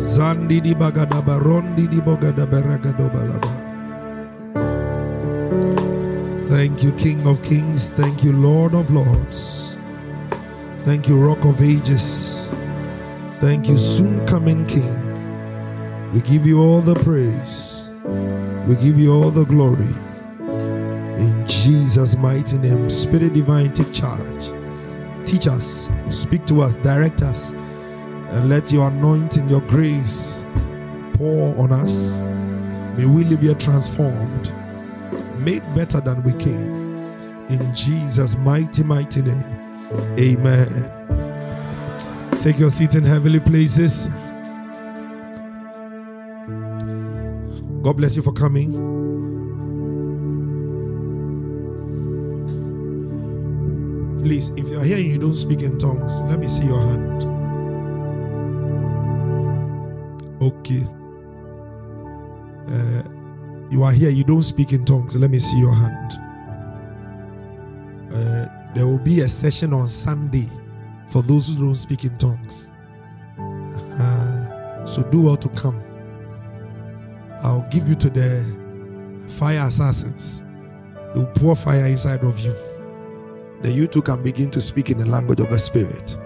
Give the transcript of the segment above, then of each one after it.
Zandi di bagada barondi di bogada beragado balaba. Thank you, King of Kings. Thank you, Lord of Lords. Thank you, Rock of Ages. Thank you, soon coming King. We give you all the praise. We give you all the glory. In Jesus' mighty name, Spirit Divine, take charge. Teach us, speak to us, direct us, and let your anointing, your grace pour on us. May we live here transformed, made better than we came. In Jesus' mighty, mighty name. Amen. Take your seat in heavenly places. God bless you for coming. Please, if you're here and you don't speak in tongues, let me see your hand. Okay. Uh, you are here, you don't speak in tongues. Let me see your hand. Uh, there will be a session on Sunday for those who don't speak in tongues. Uh, so do well to come. I'll give you to the fire assassins. They'll pour fire inside of you. Then you too can begin to speak in the language of the Spirit.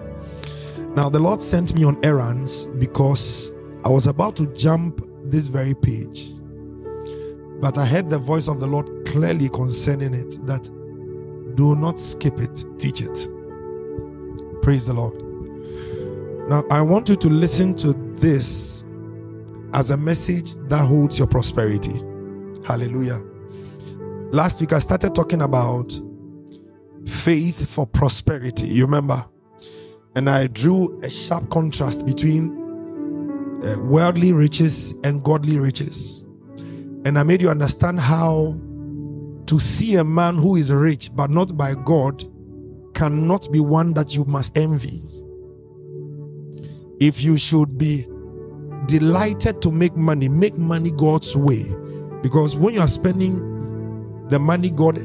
Now, the Lord sent me on errands because I was about to jump this very page. But I heard the voice of the Lord clearly concerning it that do not skip it, teach it. Praise the Lord. Now, I want you to listen to this as a message that holds your prosperity. Hallelujah. Last week, I started talking about faith for prosperity. You remember? And I drew a sharp contrast between uh, worldly riches and godly riches. And I made you understand how to see a man who is rich but not by God cannot be one that you must envy. If you should be delighted to make money, make money God's way. Because when you are spending the money God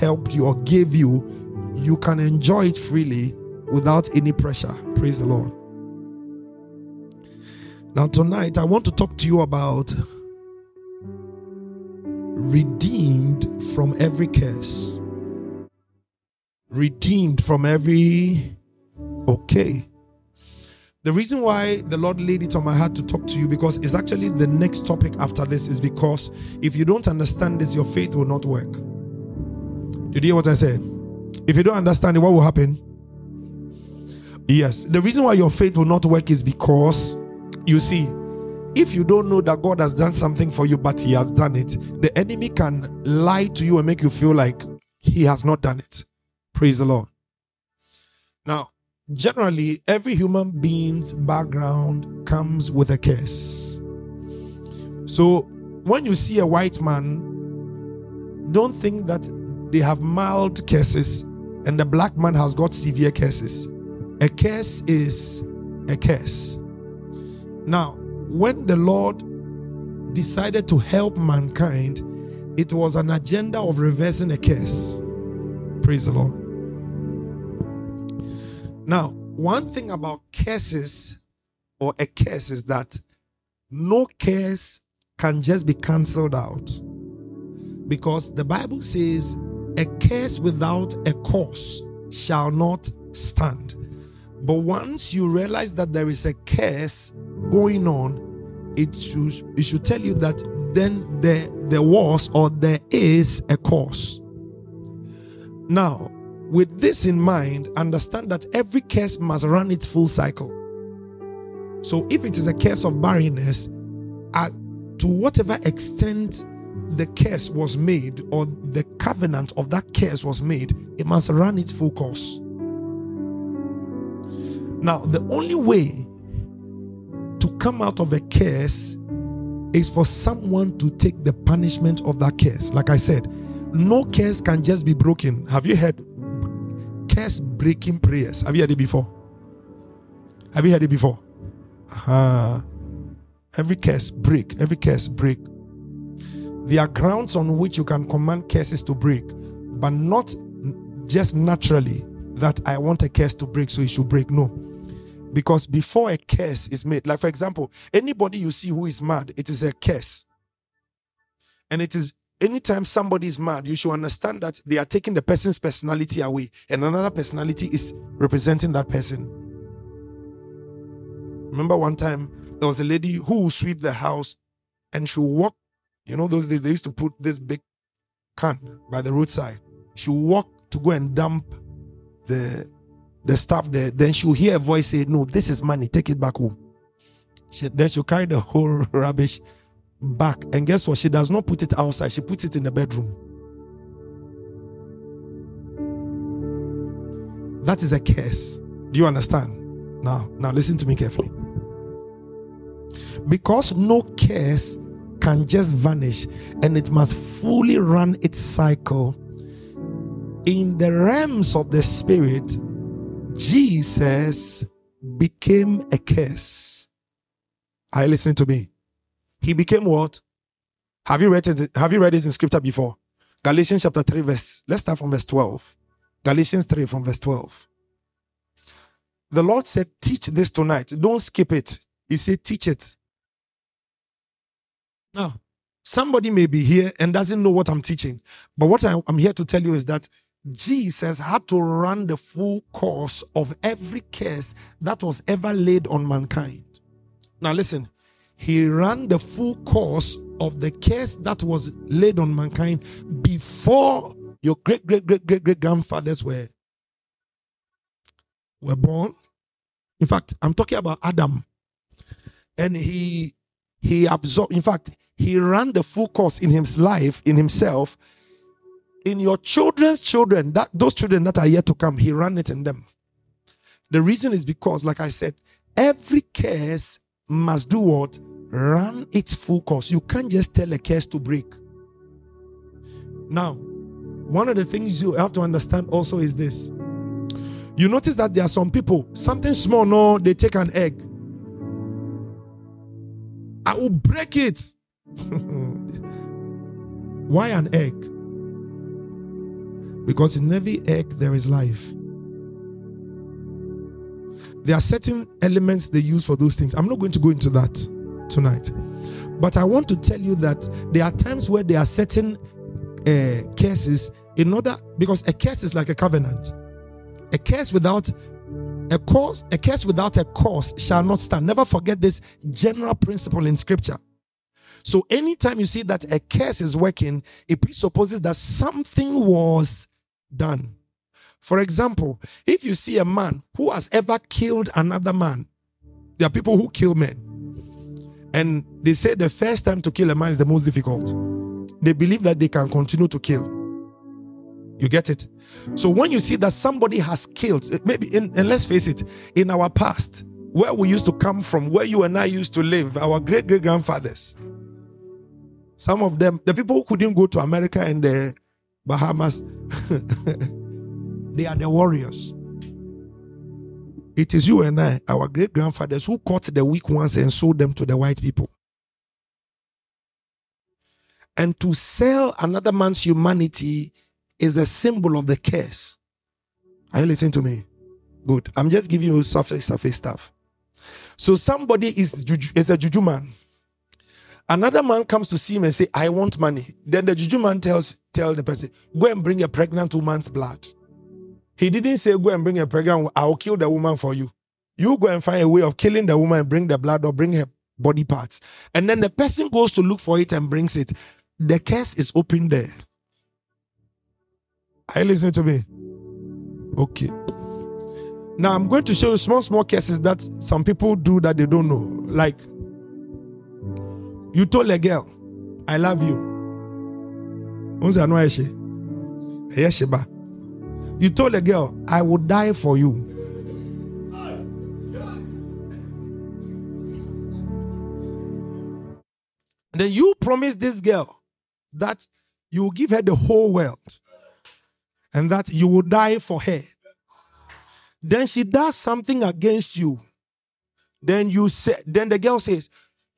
helped you or gave you, you can enjoy it freely without any pressure. Praise the Lord. Now, tonight, I want to talk to you about redeemed from every curse. Redeemed from every. Okay. The reason why the Lord laid it on my heart to talk to you because it's actually the next topic after this is because if you don't understand this, your faith will not work. Did you hear what I said? If you don't understand it, what will happen? Yes, the reason why your faith will not work is because you see, if you don't know that God has done something for you, but He has done it, the enemy can lie to you and make you feel like He has not done it. Praise the Lord. Now, generally, every human being's background comes with a curse. So, when you see a white man, don't think that they have mild curses and the black man has got severe curses. A curse is a curse. Now, when the Lord decided to help mankind, it was an agenda of reversing a curse. Praise the Lord. Now, one thing about curses or a curse is that no curse can just be cancelled out. Because the Bible says, a curse without a cause shall not stand. But once you realize that there is a curse going on, it should, it should tell you that then there, there was or there is a cause. Now, with this in mind, understand that every curse must run its full cycle. So, if it is a curse of barrenness, uh, to whatever extent the curse was made or the covenant of that curse was made, it must run its full course. Now, the only way to come out of a curse is for someone to take the punishment of that curse. Like I said, no curse can just be broken. Have you heard curse breaking prayers. Have you heard it before? Have you heard it before? Uh-huh. Every curse break, every curse break. There are grounds on which you can command curses to break, but not just naturally. that I want a curse to break, so it should break. No. Because before a curse is made, like for example, anybody you see who is mad, it is a curse. And it is anytime somebody is mad, you should understand that they are taking the person's personality away, and another personality is representing that person. Remember one time there was a lady who would sweep the house and she would walk. You know, those days they used to put this big can by the roadside. She would walk to go and dump the the stuff there. Then she'll hear a voice say, No, this is money, take it back home. She, then she'll carry the whole rubbish back. And guess what? She does not put it outside, she puts it in the bedroom. That is a curse. Do you understand? Now, now listen to me carefully. Because no curse can just vanish and it must fully run its cycle in the realms of the spirit, Jesus became a curse. Are you listening to me? He became what? Have you read it? Have you read it in scripture before? Galatians chapter 3, verse. Let's start from verse 12. Galatians 3 from verse 12. The Lord said, Teach this tonight. Don't skip it. He said, Teach it. Now, somebody may be here and doesn't know what I'm teaching. But what I'm here to tell you is that Jesus had to run the full course of every curse that was ever laid on mankind. Now, listen, he ran the full course of the curse that was laid on mankind before your great great great great great grandfathers were were born. In fact, I'm talking about Adam. And he he absorbed, in fact, he ran the full course in his life, in himself, in your children's children, that those children that are yet to come, he ran it in them. The reason is because, like I said, every curse must do what? Run its full course. You can't just tell a curse to break. Now, one of the things you have to understand also is this. You notice that there are some people, something small, no, they take an egg. I will break it. Why an egg? Because in every egg there is life. There are certain elements they use for those things. I'm not going to go into that tonight. But I want to tell you that there are times where there are certain uh, cases in order because a curse is like a covenant. A curse without a cause, a curse without a cause shall not stand. Never forget this general principle in scripture. So anytime you see that a curse is working, it presupposes that something was done. For example, if you see a man who has ever killed another man, there are people who kill men. And they say the first time to kill a man is the most difficult. They believe that they can continue to kill. You get it? So when you see that somebody has killed, eh, maybe, in, and let's face it, in our past, where we used to come from, where you and I used to live, our great great grandfathers, some of them, the people who couldn't go to America and the Bahamas, they are the warriors. It is you and I, our great grandfathers, who caught the weak ones and sold them to the white people. And to sell another man's humanity is a symbol of the curse. Are you listening to me? Good. I'm just giving you surface surface stuff. So somebody is is a juju man. Another man comes to see him and say, "I want money." Then the juju man tells tell the person, "Go and bring a pregnant woman's blood." He didn't say, "Go and bring a pregnant. I'll kill the woman for you." You go and find a way of killing the woman and bring the blood or bring her body parts. And then the person goes to look for it and brings it. The curse is open there. Are you listening to me? Okay. Now I'm going to show you small, small cases that some people do that they don't know. Like you told a girl, I love you. You told a girl, I will die for you. then you promise this girl that you will give her the whole world and that you will die for her. Then she does something against you. Then you said, then the girl says,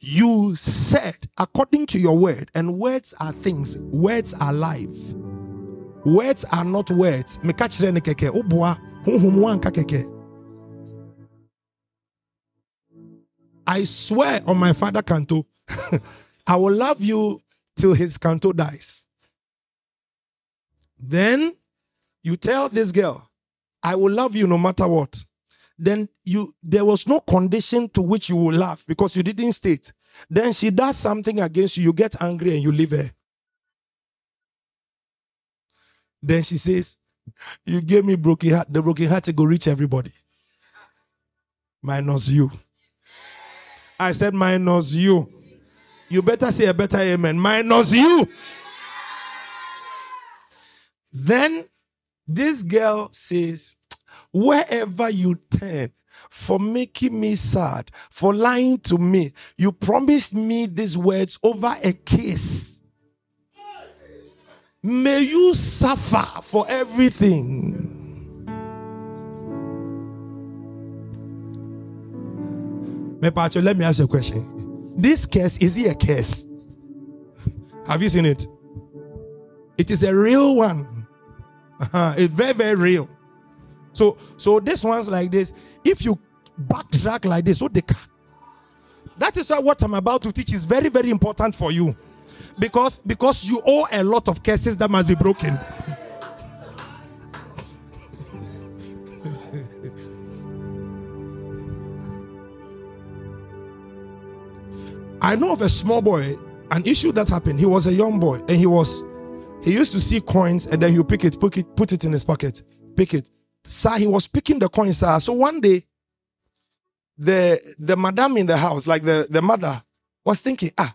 You said, according to your word, and words are things, words are life. Words are not words. I swear on my father canto, I will love you till his canto dies. Then you tell this girl, I will love you no matter what. Then you there was no condition to which you will laugh because you didn't state. Then she does something against you, you get angry and you leave her. Then she says, You gave me broken heart. The broken heart to go reach everybody. Minus you. I said, minus you. You better say a better amen. Minus you. Then this girl says, Wherever you turn for making me sad, for lying to me, you promised me these words over a kiss. May you suffer for everything. Mepacho, let me ask you a question. This curse, is it a curse? Have you seen it? It is a real one. Uh-huh. It's very, very real. So, so this one's like this. If you backtrack like this, so they can. That is why what I'm about to teach is very, very important for you. Because because you owe a lot of curses that must be broken. I know of a small boy, an issue that happened. He was a young boy and he was he used to see coins and then he'll pick it, put it, put it in his pocket, pick it. Sir, he was picking the coins, sir. So one day, the the madam in the house, like the, the mother, was thinking, ah,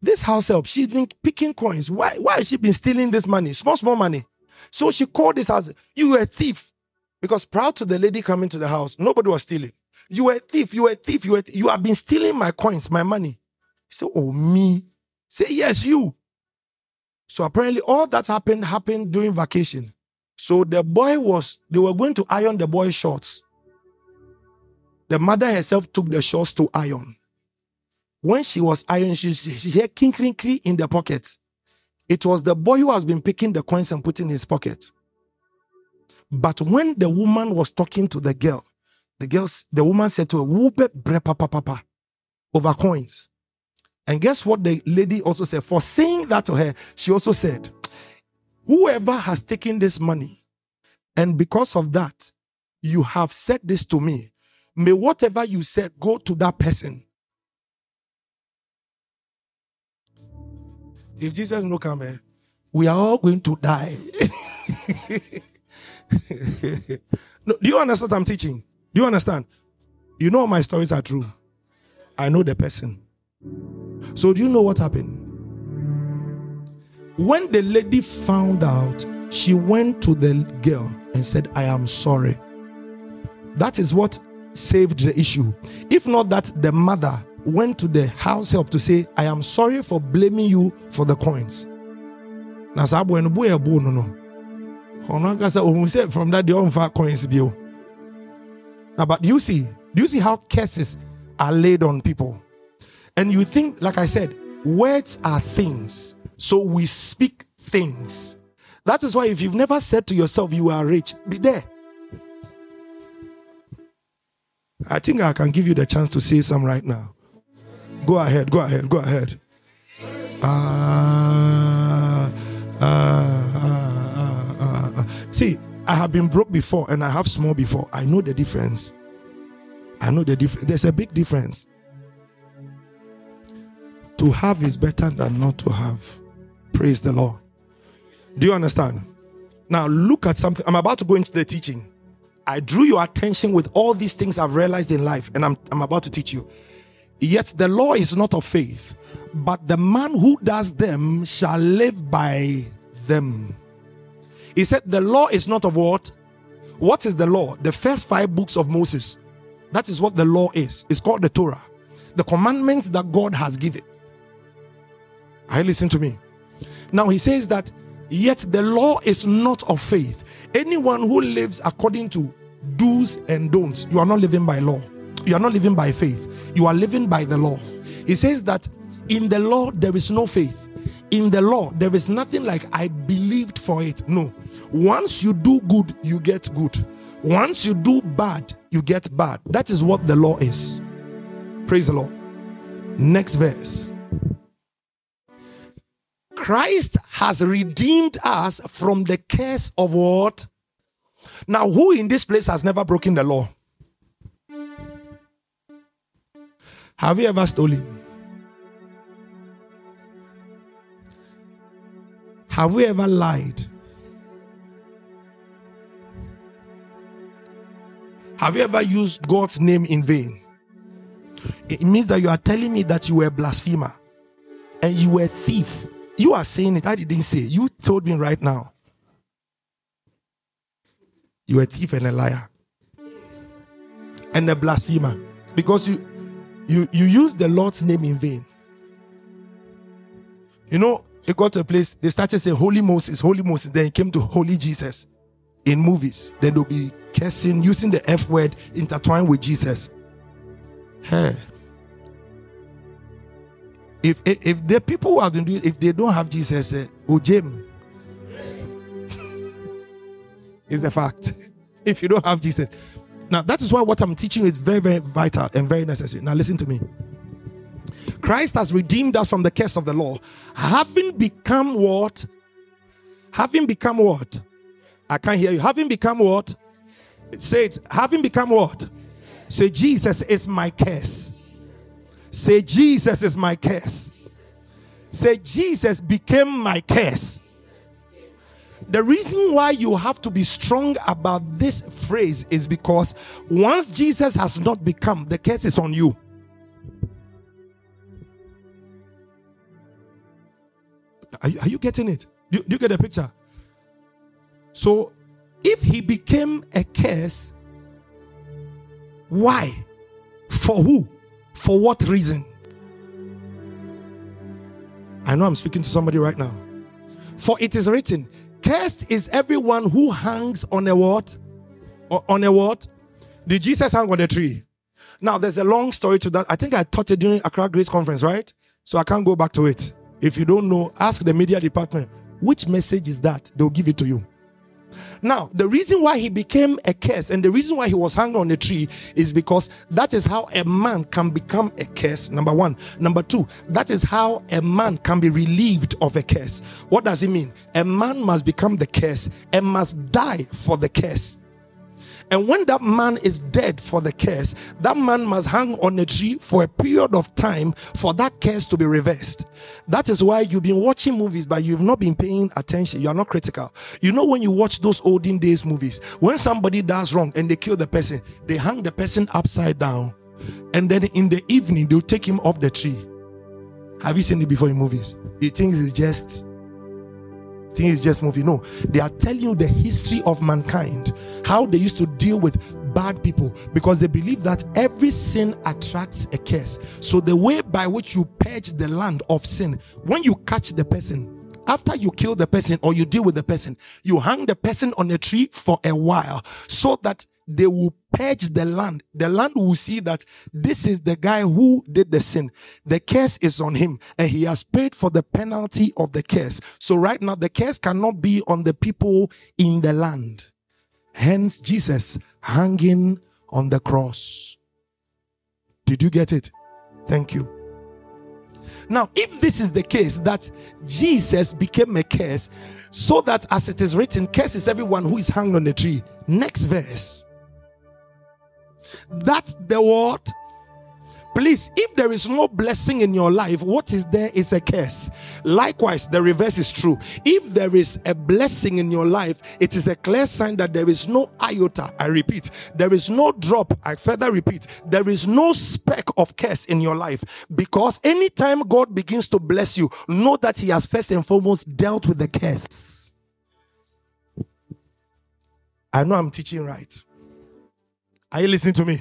this house help, she's been picking coins. Why why has she been stealing this money? Small, small money. So she called this house, you were a thief. Because proud to the lady coming to the house, nobody was stealing. You were a thief, you were a thief, you were you have been stealing my coins, my money. He said, Oh, me. Say, yes, you. So apparently all that happened happened during vacation. So the boy was, they were going to iron the boy's shorts. The mother herself took the shorts to iron. When she was ironing, she, she heard king, king, king in the pocket. It was the boy who has been picking the coins and putting in his pocket. But when the woman was talking to the girl, the girl, the woman said to her, Wube bre papa papa over coins. And guess what the lady also said? For saying that to her, she also said, Whoever has taken this money, and because of that, you have said this to me, may whatever you said go to that person. If Jesus no come here, we are all going to die. no, do you understand what I'm teaching? Do you understand? You know my stories are true. I know the person. So do you know what happened? When the lady found out, she went to the girl and said, I am sorry. That is what saved the issue. If not that, the mother went to the house help to say, I am sorry for blaming you for the coins. Now, no no. From that, they coins. Now, but you see? Do you see how curses are laid on people? And you think, like I said, words are things. So we speak things. That is why if you've never said to yourself you are rich, be there. I think I can give you the chance to say some right now. Go ahead, go ahead, go ahead. Uh, uh, uh. See, I have been broke before and I have small before. I know the difference. I know the difference. There's a big difference. To have is better than not to have. Praise the Lord. Do you understand? Now, look at something. I'm about to go into the teaching. I drew your attention with all these things I've realized in life, and I'm, I'm about to teach you. Yet the law is not of faith, but the man who does them shall live by them. He said, The law is not of what? What is the law? The first five books of Moses. That is what the law is. It's called the Torah. The commandments that God has given. I listen to me. Now he says that yet the law is not of faith. Anyone who lives according to do's and don'ts, you are not living by law. You are not living by faith. You are living by the law. He says that in the law there is no faith. In the law there is nothing like I believed for it. No. Once you do good, you get good. Once you do bad, you get bad. That is what the law is. Praise the Lord. Next verse. Christ has redeemed us from the curse of what? Now, who in this place has never broken the law? Have you ever stolen? Have we ever lied? Have you ever used God's name in vain? It means that you are telling me that you were a blasphemer and you were a thief. You are saying it. I didn't say. You told me right now. You are a thief and a liar and a blasphemer because you you you use the Lord's name in vain. You know, it got to a place they started saying Holy Moses, Holy Moses. Then it came to Holy Jesus in movies. Then they'll be cursing, using the F word intertwined with Jesus. Hey. If, if, if the people who have been doing if they don't have Jesus, uh, Ojem is a fact. If you don't have Jesus. Now, that is why what I'm teaching is very, very vital and very necessary. Now, listen to me. Christ has redeemed us from the curse of the law, having become what? Having become what? I can't hear you. Having become what? Say it. Having become what? Say, Jesus is my curse. Say, Jesus is my curse. Say, Jesus became my curse. The reason why you have to be strong about this phrase is because once Jesus has not become, the curse is on you. Are you, are you getting it? Do, do you get the picture? So, if he became a curse, why? For who? For what reason? I know I'm speaking to somebody right now. For it is written, Cursed is everyone who hangs on a what? On a what? Did Jesus hang on a tree? Now, there's a long story to that. I think I taught it during Accra Grace Conference, right? So I can't go back to it. If you don't know, ask the media department. Which message is that? They'll give it to you. Now, the reason why he became a curse and the reason why he was hung on a tree is because that is how a man can become a curse. Number one. Number two, that is how a man can be relieved of a curse. What does it mean? A man must become the curse and must die for the curse. And when that man is dead for the curse, that man must hang on a tree for a period of time for that curse to be reversed. That is why you've been watching movies, but you've not been paying attention. You are not critical. You know, when you watch those olden days movies, when somebody does wrong and they kill the person, they hang the person upside down. And then in the evening, they'll take him off the tree. Have you seen it before in movies? You think it's just thing is just movie. No, they are telling you the history of mankind, how they used to deal with bad people because they believe that every sin attracts a curse. So, the way by which you purge the land of sin, when you catch the person, after you kill the person or you deal with the person, you hang the person on a tree for a while so that they will purge the land. The land will see that this is the guy who did the sin. The curse is on him and he has paid for the penalty of the curse. So right now, the curse cannot be on the people in the land. Hence, Jesus hanging on the cross. Did you get it? Thank you. Now, if this is the case that Jesus became a curse, so that as it is written, curse is everyone who is hanged on the tree. Next verse. That's the word. Please, if there is no blessing in your life, what is there is a curse. Likewise, the reverse is true. If there is a blessing in your life, it is a clear sign that there is no iota. I repeat, there is no drop. I further repeat, there is no speck of curse in your life. Because anytime God begins to bless you, know that He has first and foremost dealt with the curse. I know I'm teaching right. Are you listening to me?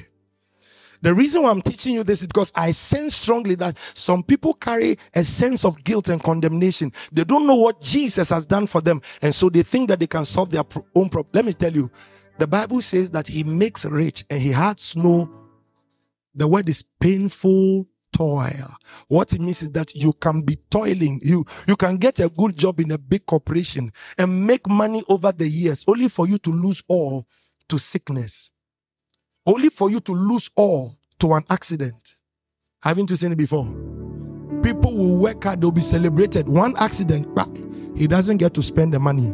The reason why I'm teaching you this is because I sense strongly that some people carry a sense of guilt and condemnation. They don't know what Jesus has done for them, and so they think that they can solve their own problem. Let me tell you, the Bible says that He makes rich and He has no. The word is painful toil. What it means is that you can be toiling. You you can get a good job in a big corporation and make money over the years, only for you to lose all to sickness, only for you to lose all to an accident. Haven't you seen it before? People will work hard, they'll be celebrated. One accident, but he doesn't get to spend the money.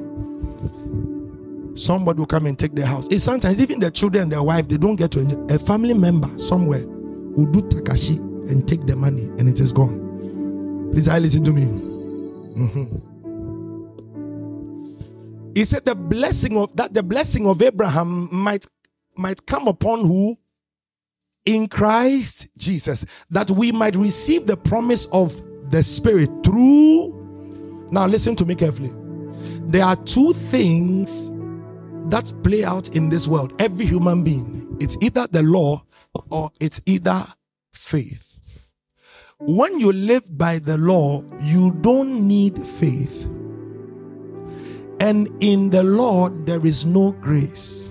Somebody will come and take their house. It's sometimes even the children, their wife, they don't get to enjoy. A family member somewhere will do takashi and take the money and it is gone. Please, I listen to me. Mm-hmm. He said the blessing of that the blessing of Abraham might might come upon who in Christ Jesus, that we might receive the promise of the Spirit through. Now, listen to me carefully. There are two things that play out in this world. Every human being, it's either the law or it's either faith. When you live by the law, you don't need faith. And in the law, there is no grace.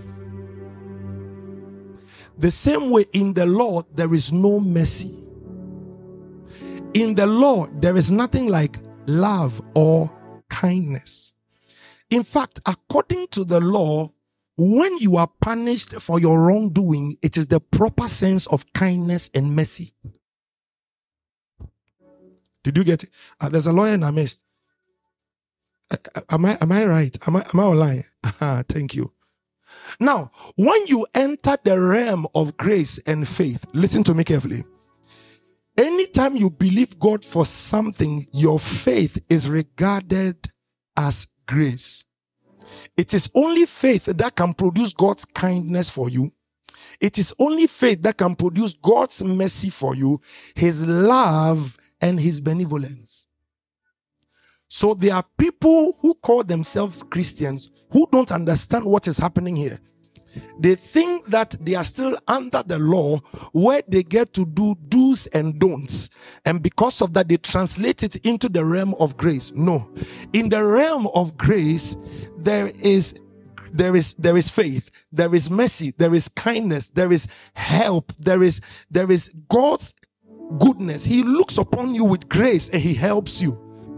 The same way in the law, there is no mercy. In the law, there is nothing like love or kindness. In fact, according to the law, when you are punished for your wrongdoing, it is the proper sense of kindness and mercy. Did you get it? Uh, there's a lawyer in our midst. Uh, uh am I am I right? Am I am I online? Thank you. Now, when you enter the realm of grace and faith, listen to me carefully. Anytime you believe God for something, your faith is regarded as grace. It is only faith that can produce God's kindness for you. It is only faith that can produce God's mercy for you, His love, and His benevolence. So there are people who call themselves Christians who don't understand what is happening here. They think that they are still under the law where they get to do do's and don'ts. And because of that, they translate it into the realm of grace. No. In the realm of grace, there is there is there is faith there is mercy there is kindness there is help there is there is god's goodness he looks upon you with grace and he helps you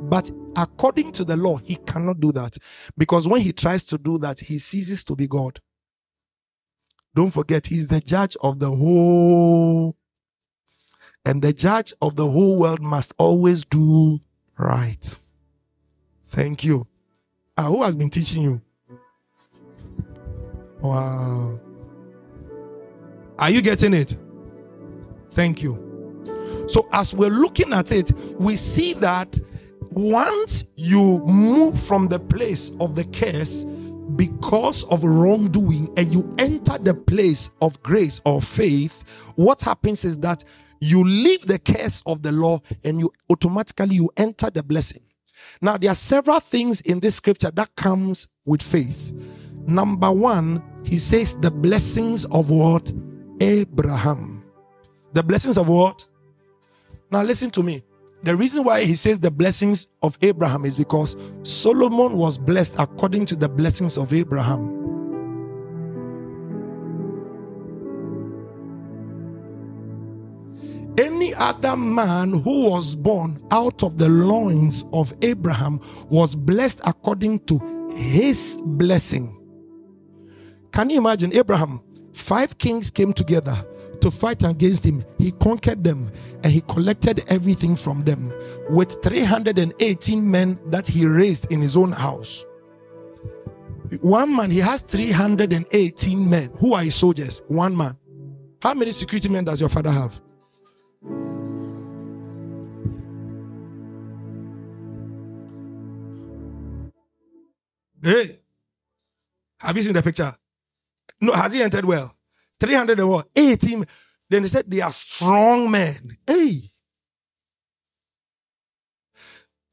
but according to the law, he cannot do that because when he tries to do that, he ceases to be God. Don't forget, he's the judge of the whole, and the judge of the whole world must always do right. Thank you. Ah, who has been teaching you? Wow. Are you getting it? Thank you. So, as we're looking at it, we see that once you move from the place of the curse because of wrongdoing and you enter the place of grace or faith, what happens is that you leave the curse of the law and you automatically you enter the blessing. Now there are several things in this scripture that comes with faith. Number 1, he says the blessings of what? Abraham. The blessings of what? Now listen to me. The reason why he says the blessings of Abraham is because Solomon was blessed according to the blessings of Abraham. Any other man who was born out of the loins of Abraham was blessed according to his blessing. Can you imagine Abraham? Five kings came together to fight against him, he conquered them and he collected everything from them with 318 men that he raised in his own house. One man, he has 318 men. Who are his soldiers? One man. How many security men does your father have? Hey, have you seen the picture? No, has he entered well? 300 and what? 18. Then they said they are strong men. Hey.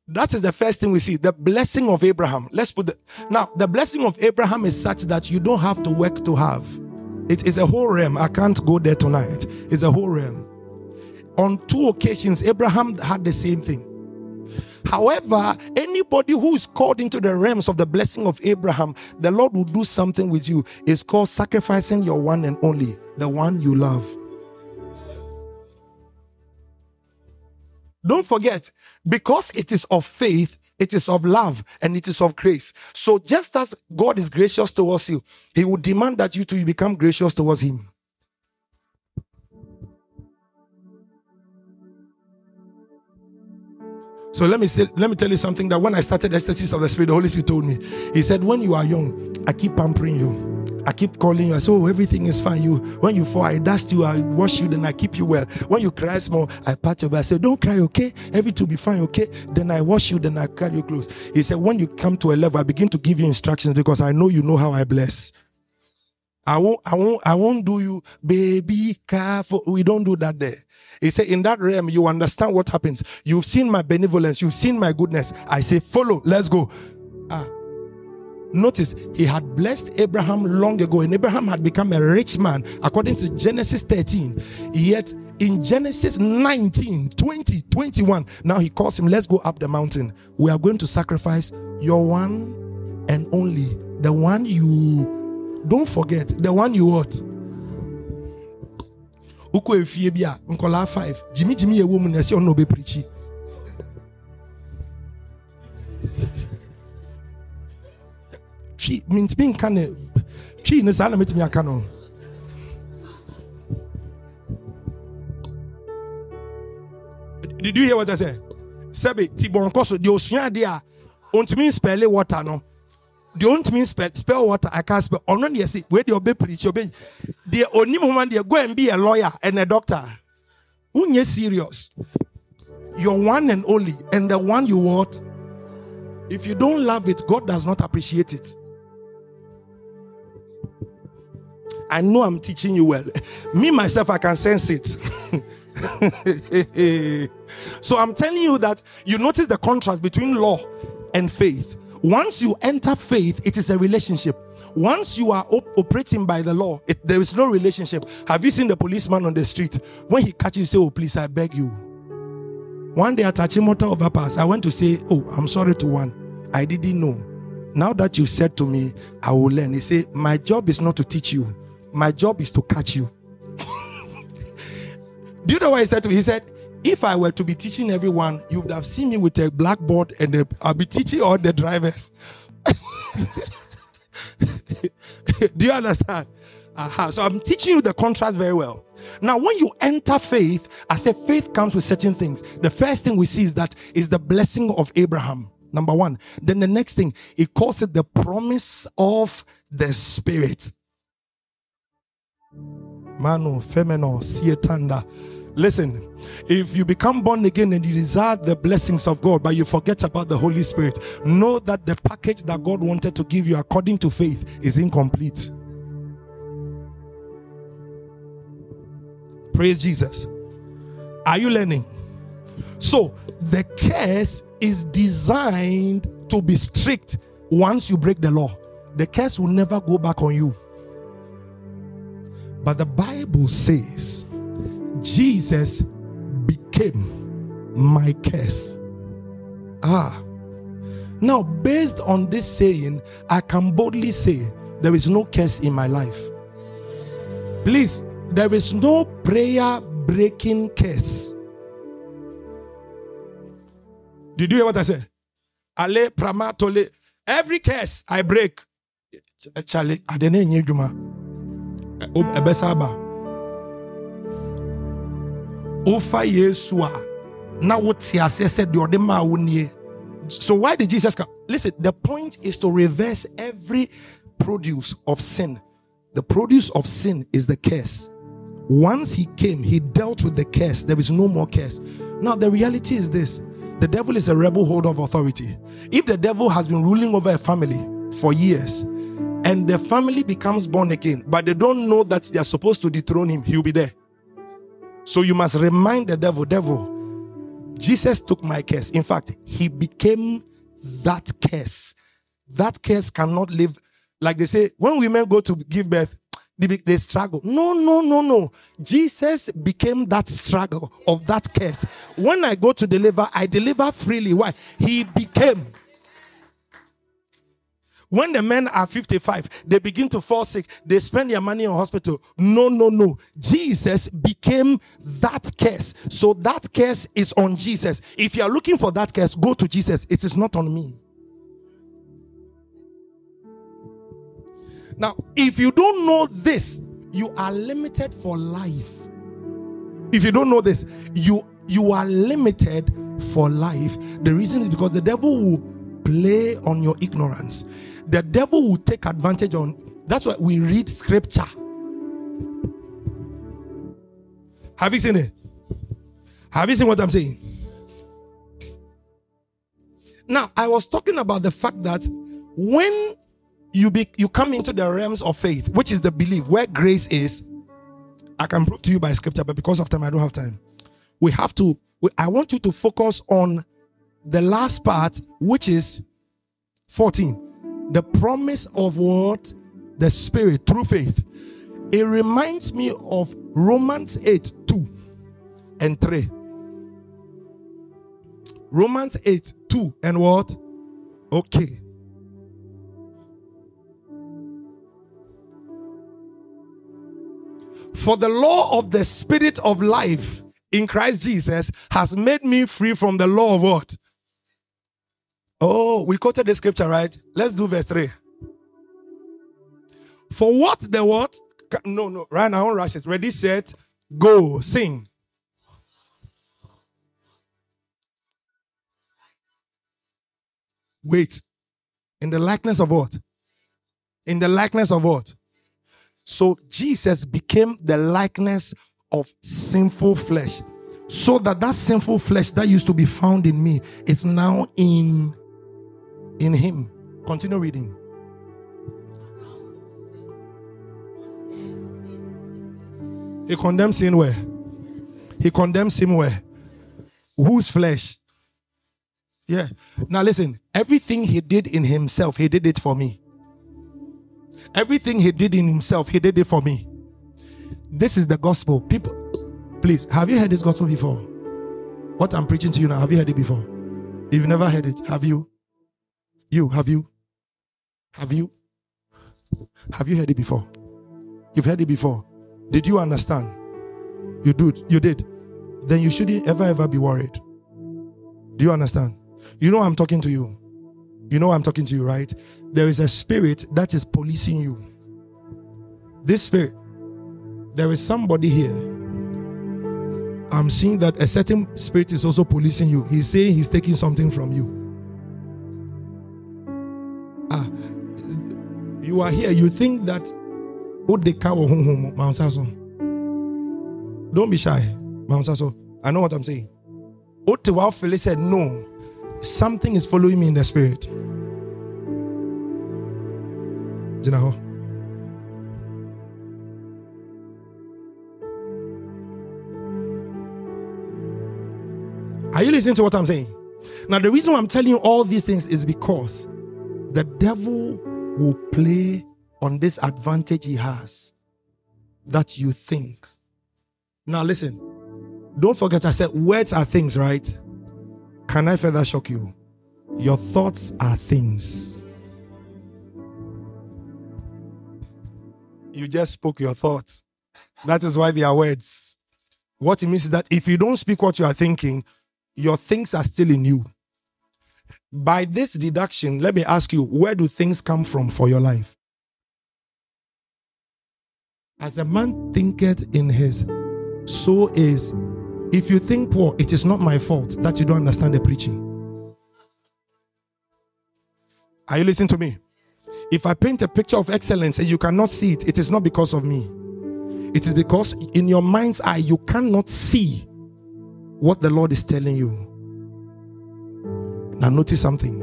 That is the first thing we see. The blessing of Abraham. Let's put the now the blessing of Abraham is such that you don't have to work to have. It is a whole realm. I can't go there tonight. It's a whole realm. On two occasions, Abraham had the same thing. However, anybody who is called into the realms of the blessing of Abraham, the Lord will do something with you. It's called sacrificing your one and only, the one you love. Don't forget, because it is of faith, it is of love and it is of grace. So just as God is gracious towards you, He will demand that you too become gracious towards Him. So let me say, let me tell you something that when I started ecstasies of the spirit, the Holy Spirit told me. He said, When you are young, I keep pampering you. I keep calling you. I say, Oh, everything is fine. You when you fall, I dust you, I wash you, then I keep you well. When you cry small, I pat your back. I say, Don't cry, okay? Everything will be fine, okay? Then I wash you, then I carry you close. He said, When you come to a level, I begin to give you instructions because I know you know how I bless. I won't, I won't, I won't do you, baby, careful. We don't do that there. He said, In that realm, you understand what happens. You've seen my benevolence, you've seen my goodness. I say, Follow, let's go. Ah. Notice he had blessed Abraham long ago, and Abraham had become a rich man according to Genesis 13. Yet in Genesis 19, 20, 21, now he calls him, Let's go up the mountain. We are going to sacrifice your one and only, the one you don't forget, the one you what? wokɔ efie bi a five. Gyimigyimi yɛ wɔ mu na ɛsɛ ɔno ɔbɛ pirikyi twi mintimi nka ne twi ne saa na metumi aka no did you hear what i said? Sɛbi ti bɔnkɔ so deɛ osua adeɛ a ontumi spɛle water no deɛ ɔntumi spell spell water I can't spell. Ɔno deɛ si wei deɛ ɔbɛ preach ɔbɛ deɛ only homa deɛ go and be a lawyer and a doctor. Wonyɛ serious? You're one and only and the one you want. If you don't love it God does not appreciate it. I know I'm teaching you well. Me myself I can sense it. So I'm telling you that you notice the contrast between law and faith once you enter faith, it is a relationship. Once you are op- operating by the law, it, there is no relationship. Have you seen the policeman on the street? When he catches you, say, Oh, please, I beg you. One day at Achimota overpass, I went to say, Oh, I'm sorry to one. I didn't know. Now that you said to me, I will learn. He said, My job is not to teach you, my job is to catch you. Do you know what he said to me? He said, if I were to be teaching everyone, you would have seen me with a blackboard and i I'll be teaching all the drivers. Do you understand? Uh-huh. So I'm teaching you the contrast very well. Now, when you enter faith, I say faith comes with certain things. The first thing we see is that is the blessing of Abraham. Number one. Then the next thing, it calls it the promise of the Spirit. Manu, femino, sietanda. Listen, if you become born again and you desire the blessings of God, but you forget about the Holy Spirit, know that the package that God wanted to give you according to faith is incomplete. Praise Jesus. Are you learning? So, the curse is designed to be strict once you break the law. The curse will never go back on you. But the Bible says, Jesus became my curse. Ah. Now, based on this saying, I can boldly say there is no curse in my life. Please, there is no prayer breaking curse. Did you hear what I said? Ale pramatole. Every curse I break. Charlie, I didn't wofa yesu a na wote ase sɛ deɛ ɔde maa so why did jesus come? Listen the point is to reverse every produce of sin. The produce of sin is the curse. Once he came he dealt with the curse. There is no more curse. Now the reality is this. The devil is a rebel holder of authority. If the devil has been ruling over a family for years and the family becomes born again but they don't know that they are supposed to dethrone him he'll be there so you must remind the devil, devil, Jesus took my curse. In fact, he became that curse. That curse cannot live. Like they say, when women go to give birth, they, struggle. No, no, no, no. Jesus became that struggle of that curse. When I go to deliver, I deliver freely. Why? He became. When the men are 55, they begin to fall sick. They spend their money on hospital. No, no, no. Jesus became that curse. So that curse is on Jesus. If you are looking for that curse, go to Jesus. It is not on me. Now, if you don't know this, you are limited for life. If you don't know this, you you are limited for life. The reason is because the devil will play on your ignorance. The devil will take advantage on. That's why we read scripture. Have you seen it? Have you seen what I'm saying? Now, I was talking about the fact that when you be you come into the realms of faith, which is the belief where grace is, I can prove to you by scripture, but because of time, I don't have time. We have to, we, I want you to focus on the last part, which is 14. The promise of what? The Spirit through faith. It reminds me of Romans 8 2 and 3. Romans 8 2 and what? Okay. For the law of the Spirit of life in Christ Jesus has made me free from the law of what? Oh, we quoted the scripture, right? Let's do verse 3. For what the what? No, no, right now, rush it. Ready, set, go, sing. Wait. In the likeness of what? In the likeness of what? So Jesus became the likeness of sinful flesh. So that that sinful flesh that used to be found in me is now in in him. Continue reading. He condemns sin where? He condemns him where? Whose flesh? Yeah. Now listen, everything he did in himself, he did it for me. Everything he did in himself, he did it for me. This is the gospel. People, please, have you heard this gospel before? What I'm preaching to you now, have you heard it before? You've never heard it, have you? You, have you? Have you? Have you heard it before? You've heard it before. Did you understand? You did. You did. Then you shouldn't ever, ever be worried. Do you understand? You know I'm talking to you. You know I'm talking to you, right? There is a spirit that is policing you. This spirit, there is somebody here. I'm seeing that a certain spirit is also policing you. He's saying he's taking something from you. Ah, you are here. You think that don't be shy, I know what I'm saying. Otiwa Phyllis said, No, something is following me in the spirit. Jinaho. Are you listening to what I'm saying? Now, the reason I'm telling you all these things is because the devil will play on this advantage he has that you think. Now, listen, don't forget I said words are things, right? Can I further shock you? Your thoughts are things. You just spoke your thoughts. That is why they are words. What it means is that if you don't speak what you are thinking, your things are still in you. By this deduction, let me ask you where do things come from for your life? As a man thinketh in his, so is. If you think poor, it is not my fault that you don't understand the preaching. Are you listening to me? If I paint a picture of excellence and you cannot see it, it is not because of me. It is because in your mind's eye you cannot see what the Lord is telling you. Now, notice something.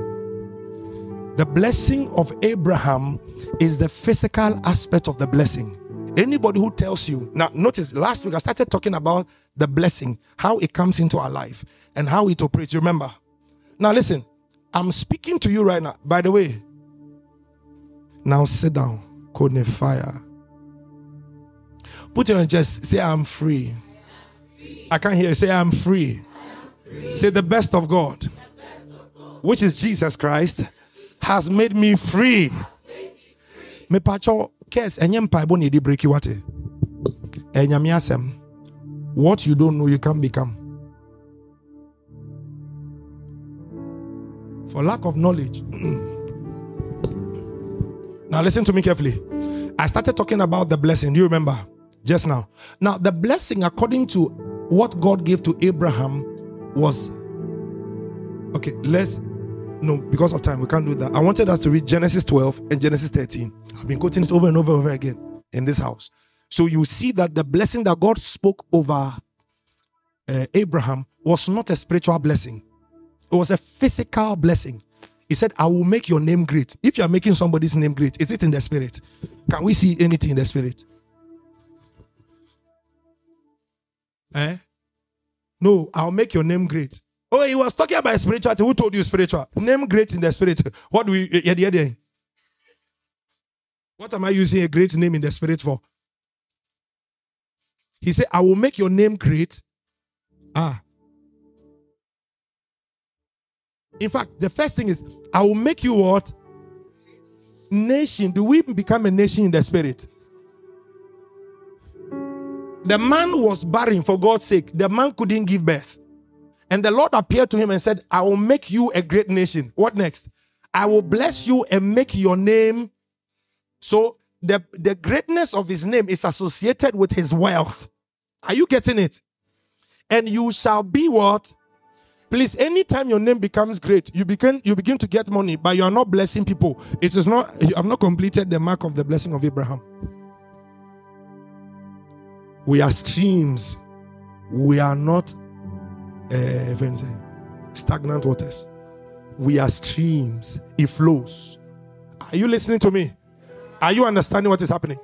The blessing of Abraham is the physical aspect of the blessing. Anybody who tells you, now notice last week I started talking about the blessing, how it comes into our life and how it operates. Remember? Now, listen, I'm speaking to you right now. By the way, now sit down. Code fire. Put your chest. Say, I'm free. I can't hear you. Say, I'm free. Say, the best of God, which is Jesus Christ, has made me free. Me pacho kes enye mpaebo ne di break wate. Asem. What you don't know you can become. For lack of knowledge. now listen to me carefully. I started talking about the blessing. Do you remember? Just now. Now, the blessing, according to what God gave to Abraham, was okay. Let's no, because of time, we can't do that. I wanted us to read Genesis 12 and Genesis 13. I've been quoting it over and over and over again in this house. So you see that the blessing that God spoke over uh, Abraham was not a spiritual blessing, it was a physical blessing. He said, I will make your name great. If you are making somebody's name great, is it in the spirit? Can we see anything in the spirit? Eh? No, I'll make your name great. Oh, he was talking about spirituality. Who told you spiritual? Name great in the spirit. What do we yeah, yeah. What am I using a great name in the spirit for? He said, I will make your name great. Ah. In fact, the first thing is, I will make you what? Nation. Do we become a nation in the spirit? The man was barren for God's sake. The man couldn't give birth. And the Lord appeared to him and said, I will make you a great nation. What next? I will bless you and make your name. So the, the greatness of his name is associated with his wealth. Are you getting it? And you shall be what? Please, anytime your name becomes great, you begin you begin to get money, but you are not blessing people. It is not you have not completed the mark of the blessing of Abraham. We are streams. We are not uh, stagnant waters. We are streams. It flows. Are you listening to me? Are you understanding what is happening?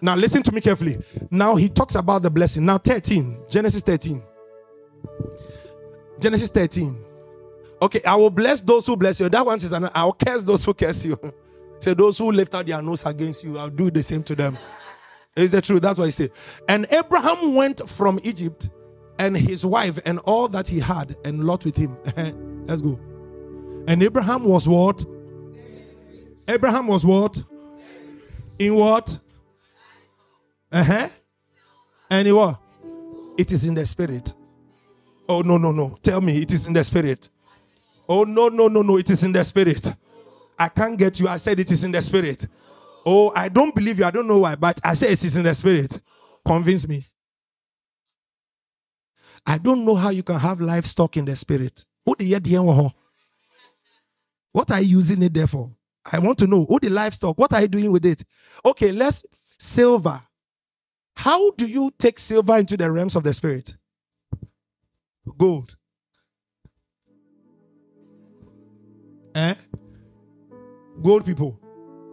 Now, listen to me carefully. Now, he talks about the blessing. Now, 13, Genesis 13. Genesis 13. Okay, I will bless those who bless you. That one says, I will curse those who curse you. so, those who lift out their nose against you, I'll do the same to them. Is the truth? That's what he said. And Abraham went from Egypt and his wife and all that he had and Lot with him. Let's go. And Abraham was what? Abraham was what? In what? Uh huh. And what? It is in the spirit. Oh, no, no, no. Tell me it is in the spirit. Oh, no, no, no, no. It is in the spirit. I can't get you. I said it is in the spirit. Oh, I don't believe you. I don't know why, but I said it is in the spirit. Convince me. I don't know how you can have livestock in the spirit. What are you using it there for? I want to know. What the livestock? What are you doing with it? Okay, let's silver. How do you take silver into the realms of the spirit? Gold. Eh? Gold people.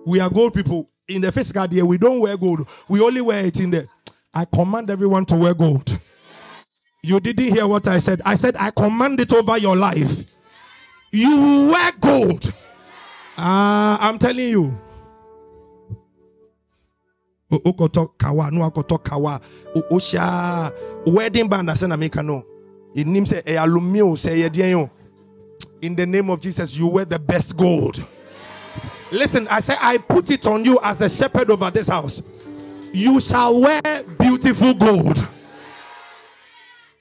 We are gold people. In the physical day, we don't wear gold. We only wear it in the. I command everyone to wear gold. You didn't hear what I said. I said, I command it over your life. You wear gold. Uh, I'm telling you. Wedding band say ye In the name of Jesus, you wear the best gold. Listen, I say I put it on you as a shepherd over this house. You shall wear beautiful gold.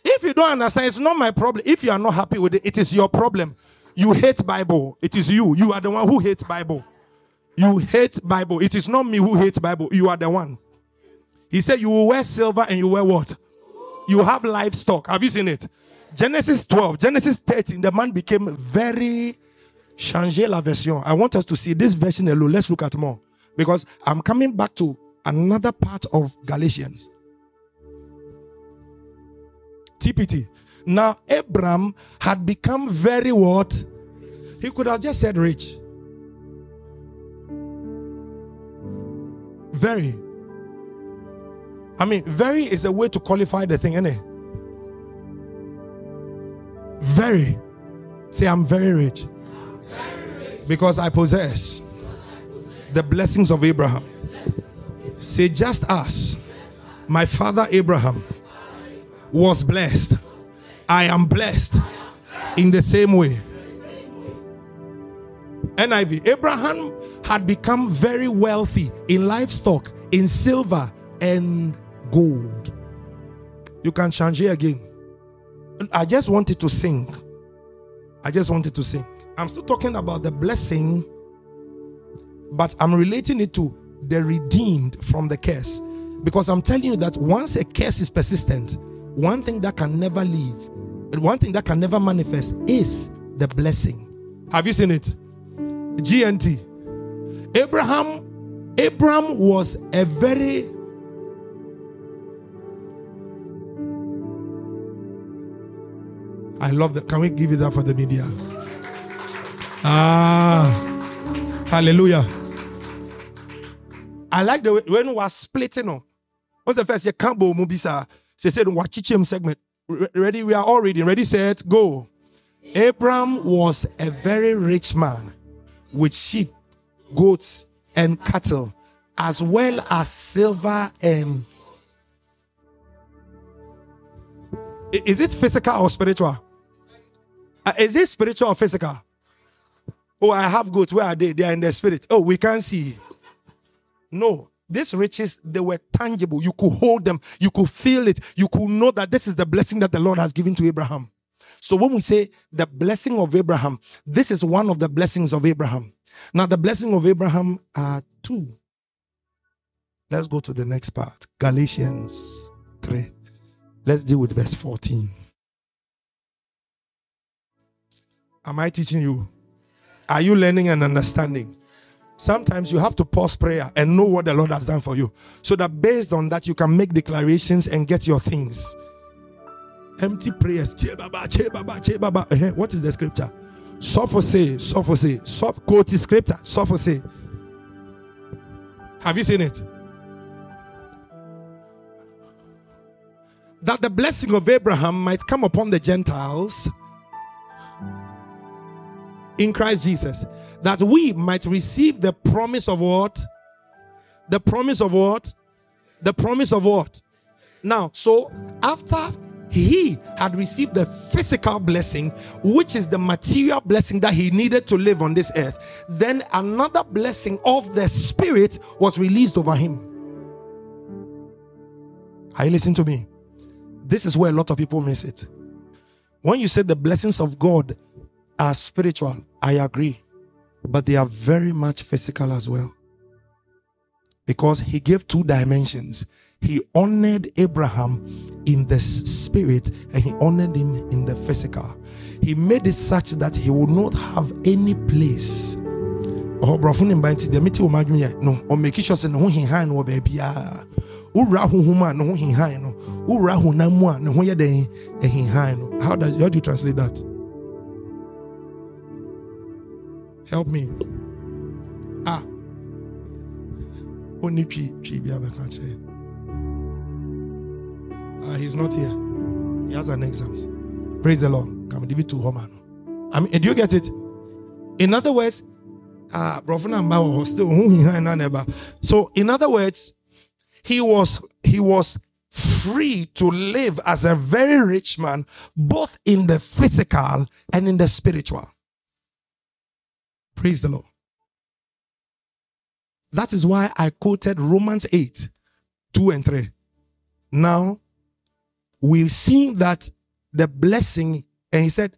If you don't understand, it's not my problem. If you are not happy with it, it is your problem. You hate Bible. It is you. You are the one who hates Bible. You hate Bible. It is not me who hates Bible. You are the one. He said you will wear silver and you wear what? You have livestock. Have you seen it? Genesis 12, Genesis 13, the man became very changé la version. I want us to see this version alone. Let's look at more. Because I'm coming back to another part of Galatians. TPT. Now, Abram had become very what? He could have just said rich. Very. I mean, very is a way to qualify the thing, isn't it? Very. Say, I'm very rich. Because I possess the blessings of Abraham. Say, just as my father Abraham was blessed, I am blessed in the same way. NIV. Abraham had become very wealthy in livestock, in silver and gold. You can change it again. I just wanted to sing. I just wanted to sing. I'm still talking about the blessing, but I'm relating it to the redeemed from the curse. Because I'm telling you that once a curse is persistent, one thing that can never leave, and one thing that can never manifest is the blessing. Have you seen it? GNT. Abraham, Abraham was a very I love that. Can we give it up for the media? Ah, hallelujah. I like the way when we are splitting on. What's the first year? Can't bo mubisa. Say said watchichem segment. Ready? We are all reading. Ready, set, go. Abraham was a very rich man with sheep, goats, and cattle, as well as silver and. Is it physical or spiritual? Uh, is it spiritual or physical? Oh, I have goats. Where are they? They are in the spirit. Oh, we can't see. No, these riches, they were tangible. You could hold them, you could feel it, you could know that this is the blessing that the Lord has given to Abraham. So when we say the blessing of Abraham, this is one of the blessings of Abraham. Now, the blessing of Abraham are two. Let's go to the next part Galatians 3. Let's deal with verse 14. Am I teaching you? Are you learning and understanding? Sometimes you have to pause prayer and know what the Lord has done for you. So that based on that, you can make declarations and get your things. Empty prayers. Uh-huh. What is the scripture? Sophose, Sophose, Soph quote is scripture. Sophose. Have you seen it? That the blessing of Abraham might come upon the Gentiles in Christ Jesus, that we might receive the promise of what? The promise of what? The promise of what? Now, so after he had received the physical blessing, which is the material blessing that he needed to live on this earth, then another blessing of the Spirit was released over him. Are you listening to me? This is where a lot of people miss it. When you say the blessings of God are spiritual, I agree, but they are very much physical as well. Because he gave two dimensions. He honored Abraham in the spirit and he honored him in the physical. He made it such that he would not have any place. Oh, brofo ne mba nti wo madwene no o make sure say ne ho hinhan no baabi a wura honhom a ne ho hinhan no wura honam mu no how does how do you translate that Help me. Ah. Only Ah, he's not here. He has an exams. Praise the Lord. Come give it to Homan. I mean, do you get it? In other words, ah, so in other words, he was he was free to live as a very rich man, both in the physical and in the spiritual. Praise the Lord. That is why I quoted Romans 8 2 and 3. Now, we've seen that the blessing, and he said,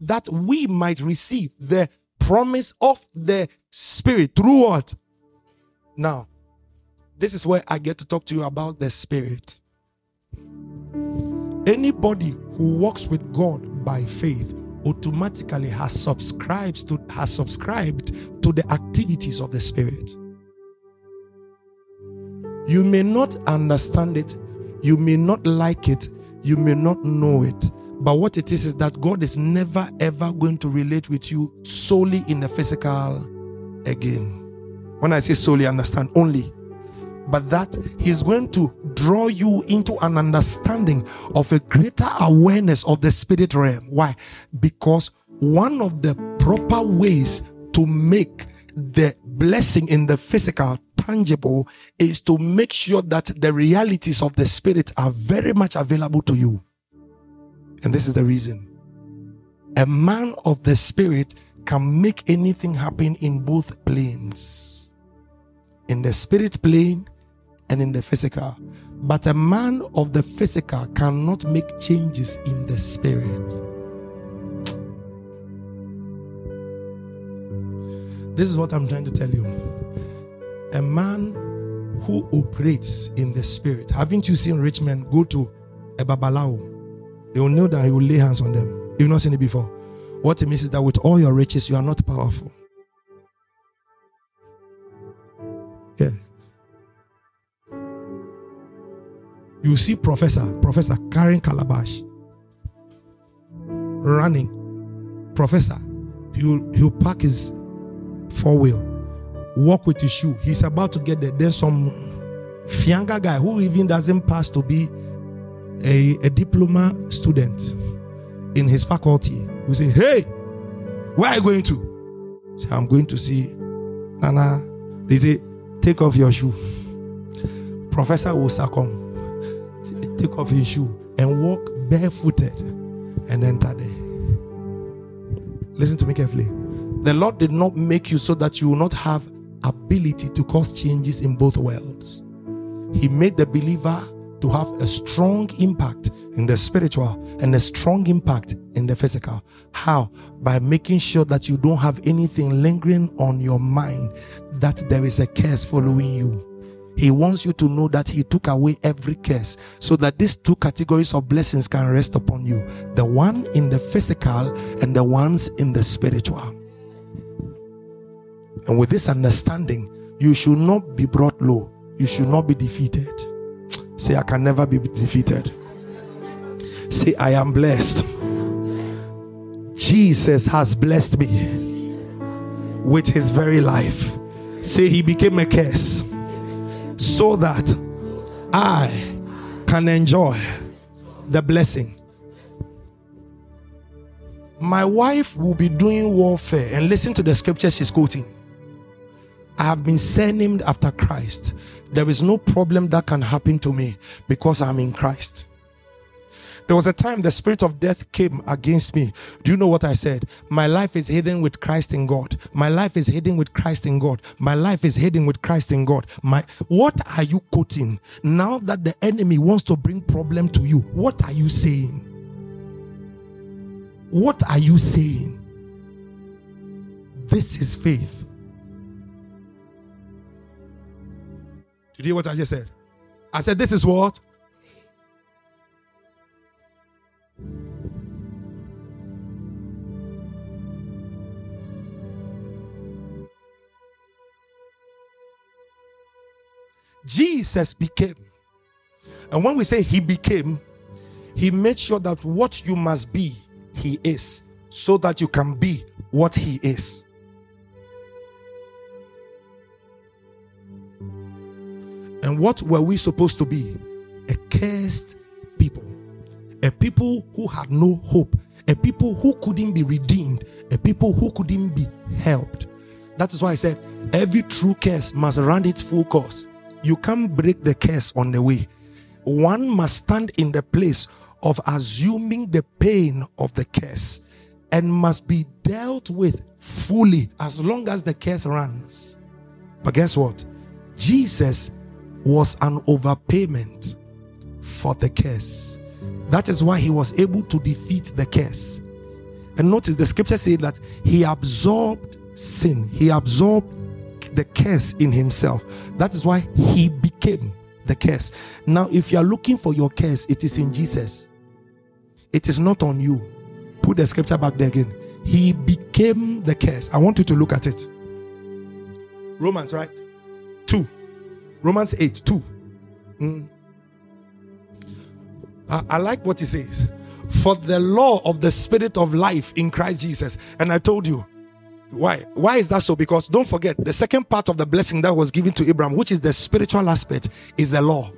that we might receive the promise of the Spirit through what? Now, this is where I get to talk to you about the Spirit. Anybody who walks with God by faith automatically has subscribed to has subscribed to the activities of the spirit. You may not understand it. You may not like it. You may not know it. But what it is is that god is never ever going to relate with you solely in the physical again. When i say solely understand only but that he's going to draw you into an understanding of a greater awareness of the spirit realm. Why? Because one of the proper ways to make the blessing in the physical tangible is to make sure that the realities of the spirit are very much available to you. And this is the reason. A man of the spirit can make anything happen in both planes in the spirit plane and in the physical. But a man of the physical cannot make changes in the spirit. This is what I'm trying to tell you. A man who operates in the spirit. Haven't you seen rich men go to a babalawo? They will know that he will lay hands on them. You've not seen it before. What it means is that with all your riches, you are not powerful. Yeah. You see professor, professor carrying calabash, running. Professor, he'll, he'll pack his four wheel, walk with his shoe. He's about to get there. Then some fianga guy who even doesn't pass to be a, a diploma student in his faculty will say, Hey, where are you going to? Say, I'm going to see Nana. They say, Take off your shoe. Professor will succumb. Take off his shoe and walk barefooted and enter there. Listen to me carefully. The Lord did not make you so that you will not have ability to cause changes in both worlds. He made the believer to have a strong impact in the spiritual and a strong impact in the physical. How? By making sure that you don't have anything lingering on your mind, that there is a curse following you. He wants you to know that He took away every curse so that these two categories of blessings can rest upon you the one in the physical and the ones in the spiritual. And with this understanding, you should not be brought low, you should not be defeated. Say, I can never be defeated. Say, I am blessed. Jesus has blessed me with his very life. Say, He became a curse so that I can enjoy the blessing. My wife will be doing warfare and listen to the scripture she's quoting. I have been surnamed after Christ. There is no problem that can happen to me because I'm in Christ. There was a time the spirit of death came against me. Do you know what I said? My life is hidden with Christ in God. My life is hidden with Christ in God. My life is hidden with Christ in God. My what are you quoting? Now that the enemy wants to bring problem to you, what are you saying? What are you saying? This is faith. Did you hear what I just said? I said, This is what? Jesus became. And when we say he became, he made sure that what you must be, he is, so that you can be what he is. And what were we supposed to be? A cursed people, a people who had no hope, a people who couldn't be redeemed, a people who couldn't be helped. That is why I said every true curse must run its full course. You can't break the curse on the way. One must stand in the place of assuming the pain of the curse and must be dealt with fully as long as the curse runs. But guess what? Jesus was an overpayment for the curse. That is why he was able to defeat the curse. And notice the scripture said that he absorbed sin, he absorbed the curse in himself. That is why he became the curse. Now, if you are looking for your curse, it is in Jesus, it is not on you. Put the scripture back there again. He became the curse. I want you to look at it. Romans, right? 2. Romans 8 2. Mm. I, I like what he says. For the law of the spirit of life in Christ Jesus. And I told you, why? Why is that so? Because don't forget, the second part of the blessing that was given to Abraham, which is the spiritual aspect, is the law.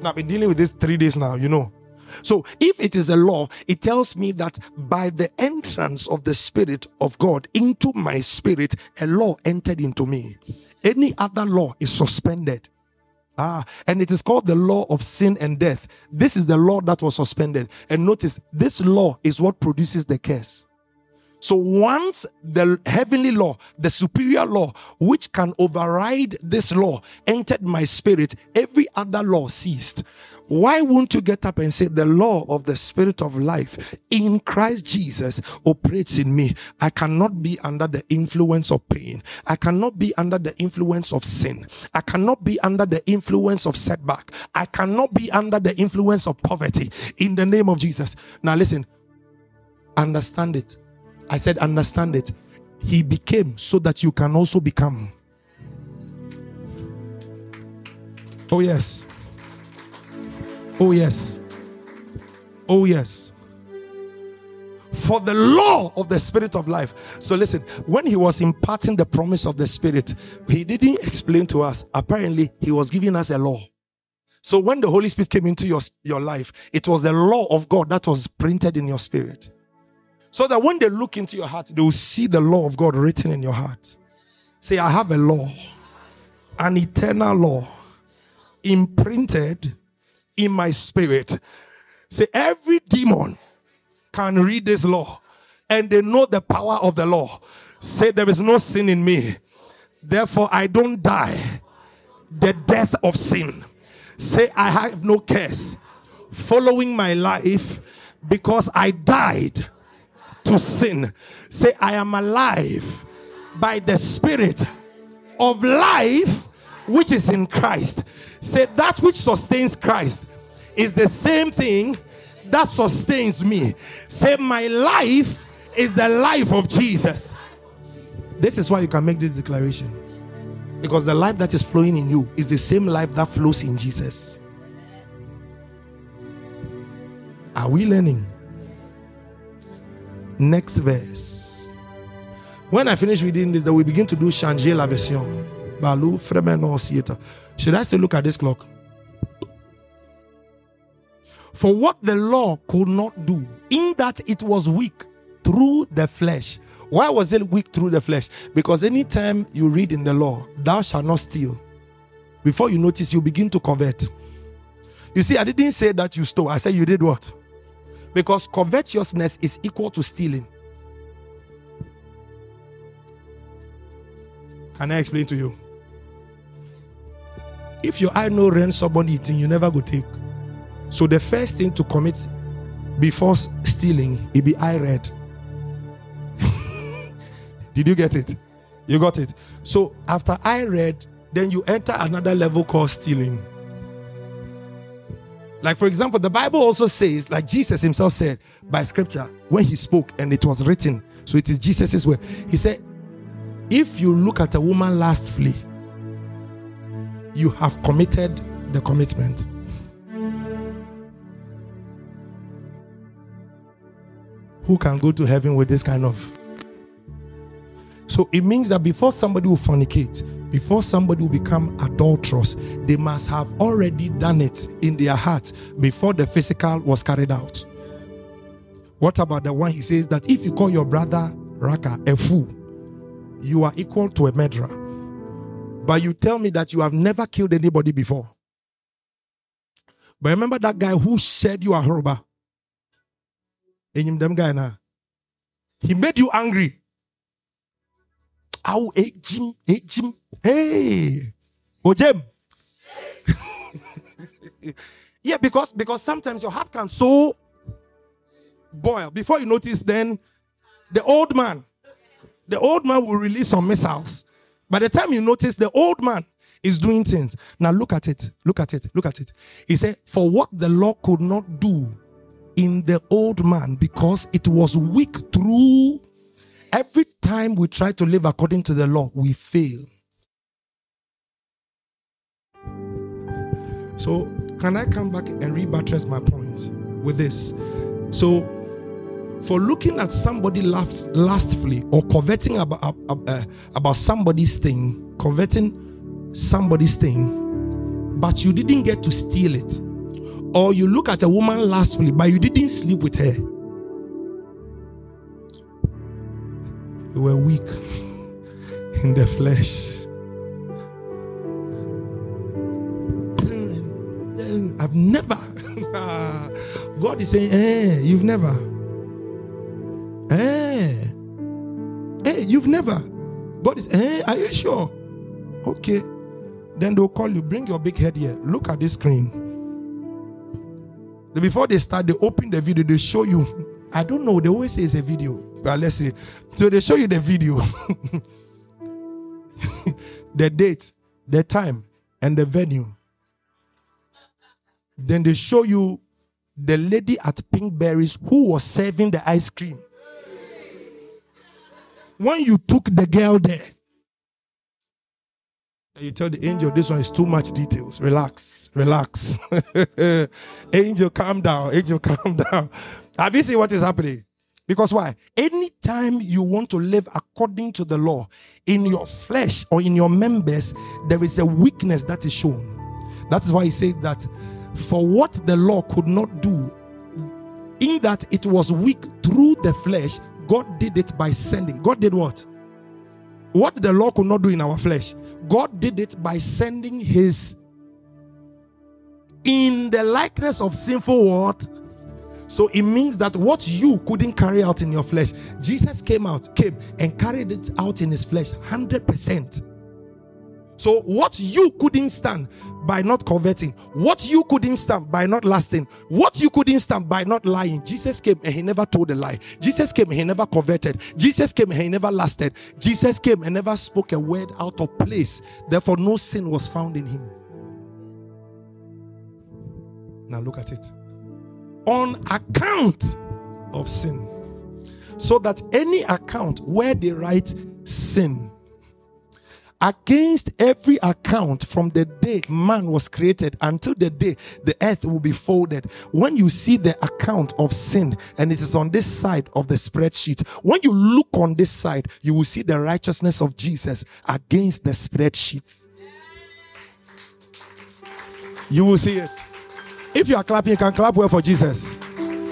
Now, I've been dealing with this three days now, you know. So, if it is a law, it tells me that by the entrance of the Spirit of God into my spirit, a law entered into me. Any other law is suspended. Ah, and it is called the law of sin and death. This is the law that was suspended. And notice, this law is what produces the curse. So once the heavenly law, the superior law, which can override this law, entered my spirit, every other law ceased. Why won't you get up and say, The law of the Spirit of life in Christ Jesus operates in me? I cannot be under the influence of pain. I cannot be under the influence of sin. I cannot be under the influence of setback. I cannot be under the influence of poverty in the name of Jesus. Now, listen, understand it. I said, understand it. He became so that you can also become. Oh, yes. Oh, yes. Oh, yes. For the law of the Spirit of life. So, listen, when he was imparting the promise of the Spirit, he didn't explain to us. Apparently, he was giving us a law. So, when the Holy Spirit came into your, your life, it was the law of God that was printed in your spirit. So that when they look into your heart, they will see the law of God written in your heart. Say, I have a law, an eternal law imprinted in my spirit. Say, every demon can read this law and they know the power of the law. Say, there is no sin in me. Therefore, I don't die the death of sin. Say, I have no curse following my life because I died to sin. Say, I am alive by the spirit of life which is in Christ. Say that which sustains Christ is the same thing that sustains me. Say, My life is the life of Jesus. This is why you can make this declaration. Because the life that is flowing in you is the same life that flows in Jesus. Are we learning? Next verse. When I finish reading this, then we begin to do changer la version. Balu, Fremeno, Sieta. Should I still look at this clock? For what the law could not do, in that it was weak through the flesh. Why was it weak through the flesh? Because anytime you read in the law, thou shalt not steal, before you notice, you begin to covet. You see, I didn't say that you stole, I said you did what? Because covetousness is equal to stealing. Can I explain to you? If your eye no rent somebody eating, you never go take. So the first thing to commit before stealing, it be eye red. Did you get it? You got it. So after I read, then you enter another level called stealing. Like, for example, the Bible also says, like Jesus himself said by scripture, when he spoke and it was written, so it is Jesus' word. He said, If you look at a woman lastly, you have committed the commitment. Who can go to heaven with this kind of? So it means that before somebody will fornicate, before somebody will become adulterous, they must have already done it in their heart before the physical was carried out. What about the one he says that if you call your brother Raca a fool, you are equal to a murderer? But you tell me that you have never killed anybody before. But remember that guy who said you are horrible? them guy now. He made you angry. Ow, hey, Jim, hey, Jim, hey, oh, Jim. yeah, because because sometimes your heart can so boil before you notice. Then the old man, the old man will release some missiles. By the time you notice, the old man is doing things. Now look at it, look at it, look at it. He said, "For what the law could not do." In the old man, because it was weak through Every time we try to live according to the law, we fail. So, can I come back and rebuttress my point with this? So, for looking at somebody last, lastly or coveting about, uh, about somebody's thing, coveting somebody's thing, but you didn't get to steal it, or you look at a woman lastly, but you didn't sleep with her You were weak in the flesh. I've never. God is saying, eh, you've never. Eh. Hey, you've never. God is, eh, are you sure? Okay. Then they'll call you, bring your big head here. Look at this screen. Before they start, they open the video, they show you. I don't know, they always say it's a video. But let's see. So they show you the video, the date, the time, and the venue. Then they show you the lady at Pinkberries who was serving the ice cream. When you took the girl there, you tell the angel, this one is too much details. Relax, relax. angel, calm down. Angel, calm down. Have you seen what is happening? Because why? Anytime you want to live according to the law in your flesh or in your members, there is a weakness that is shown. That is why he said that for what the law could not do, in that it was weak through the flesh, God did it by sending. God did what? What the law could not do in our flesh, God did it by sending his in the likeness of sinful what? So it means that what you couldn't carry out in your flesh, Jesus came out, came and carried it out in his flesh 100%. So, what you couldn't stand by not converting, what you couldn't stand by not lasting, what you couldn't stand by not lying, Jesus came and he never told a lie. Jesus came and he never converted. Jesus came and he never lasted. Jesus came and never spoke a word out of place. Therefore, no sin was found in him. Now, look at it. On account of sin. So that any account where they write sin, against every account from the day man was created until the day the earth will be folded. When you see the account of sin and it is on this side of the spreadsheet, when you look on this side, you will see the righteousness of Jesus against the spreadsheet. You will see it. If you are clapping, you can clap well for Jesus.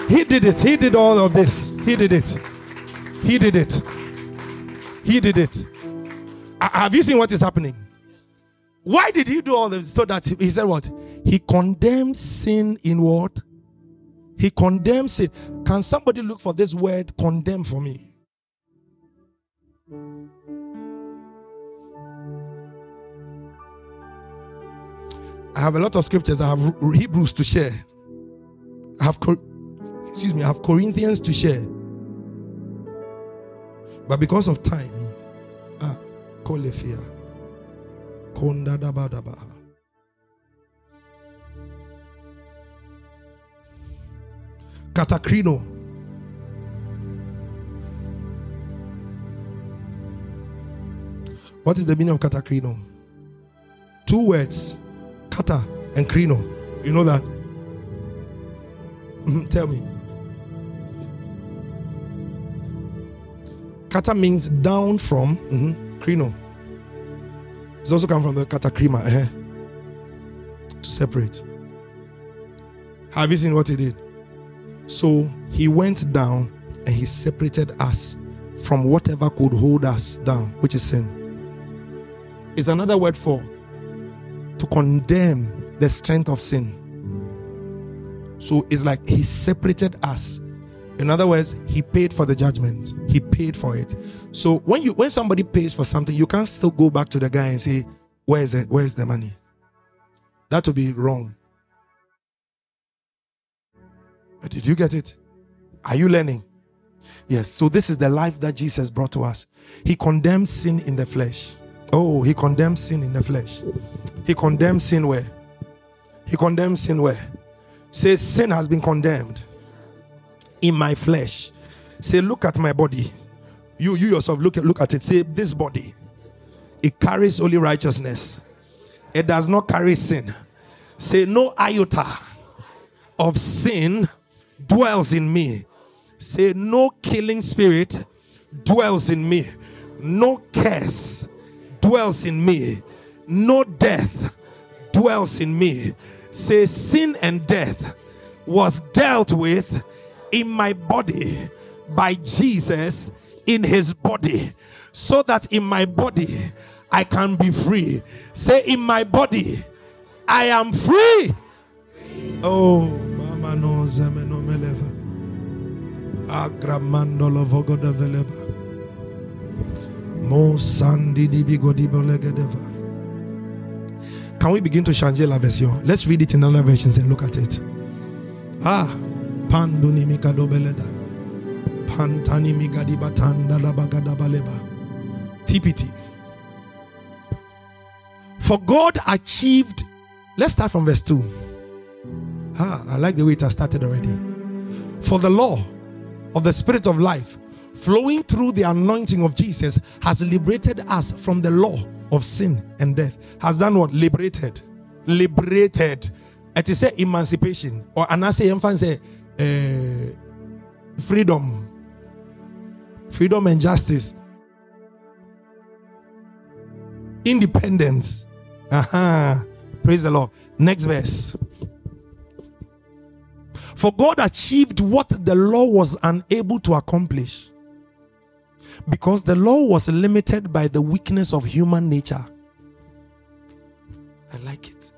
He did it. He did all of this. He did it. He did it. He did it. Have you seen what is happening? Why did he do all this? So that he said what? He condemned sin in what? He condemns sin. Can somebody look for this word condemn for me? I have a lot of scriptures. I have Hebrews to share. I have, excuse me, I have Corinthians to share. But because of time, kolefia. Konda dabadabaha. Katakrino. What is the meaning of katakrino? Two words, kata and krino. You know that? Mm-hmm. Tell me. Kata means down from. Mm-hmm Krino. It's also come from the katakrima eh? to separate. Have you seen what he did? So he went down and he separated us from whatever could hold us down, which is sin. It's another word for to condemn the strength of sin. So it's like he separated us in other words, he paid for the judgment. He paid for it. So when you when somebody pays for something, you can't still go back to the guy and say, "Where is it? Where is the money?" That would be wrong. But did you get it? Are you learning? Yes. So this is the life that Jesus brought to us. He condemns sin in the flesh. Oh, he condemns sin in the flesh. He condemns sin where? He condemns sin where? Says sin has been condemned in my flesh. Say, look at my body. You, you yourself look at look at it. Say, this body, it carries only righteousness. It does not carry sin. Say, no iota of sin dwells in me. Say, no killing spirit dwells in me. No curse dwells in me. No death dwells in me. Say, sin and death was dealt with in my body by Jesus in his body, so that in my body I can be free. Say, In my body I am free. Oh, Mama no zemeno meleva. Agramandolo vogoda veleba. Mo sandi di bigodibo legedeva. Can we begin to changer la version? Let's read it in other versions and look at it. Ah, panduni mikado beleda. Pantani migadi batanda la bagada baleba. TPT. For God achieved, let's start from verse 2. Ah, I like the way it has started already. For the law of the Spirit of life flowing through the anointing of Jesus has liberated us from the law of sin and death. Has done what? Liberated. Liberated. It is a emancipation. Or and I say say uh, freedom. Freedom and justice. Independence. Uh-huh. Praise the Lord. Next verse. For God achieved what the law was unable to accomplish. Because the law was limited by the weakness of human nature. I like it.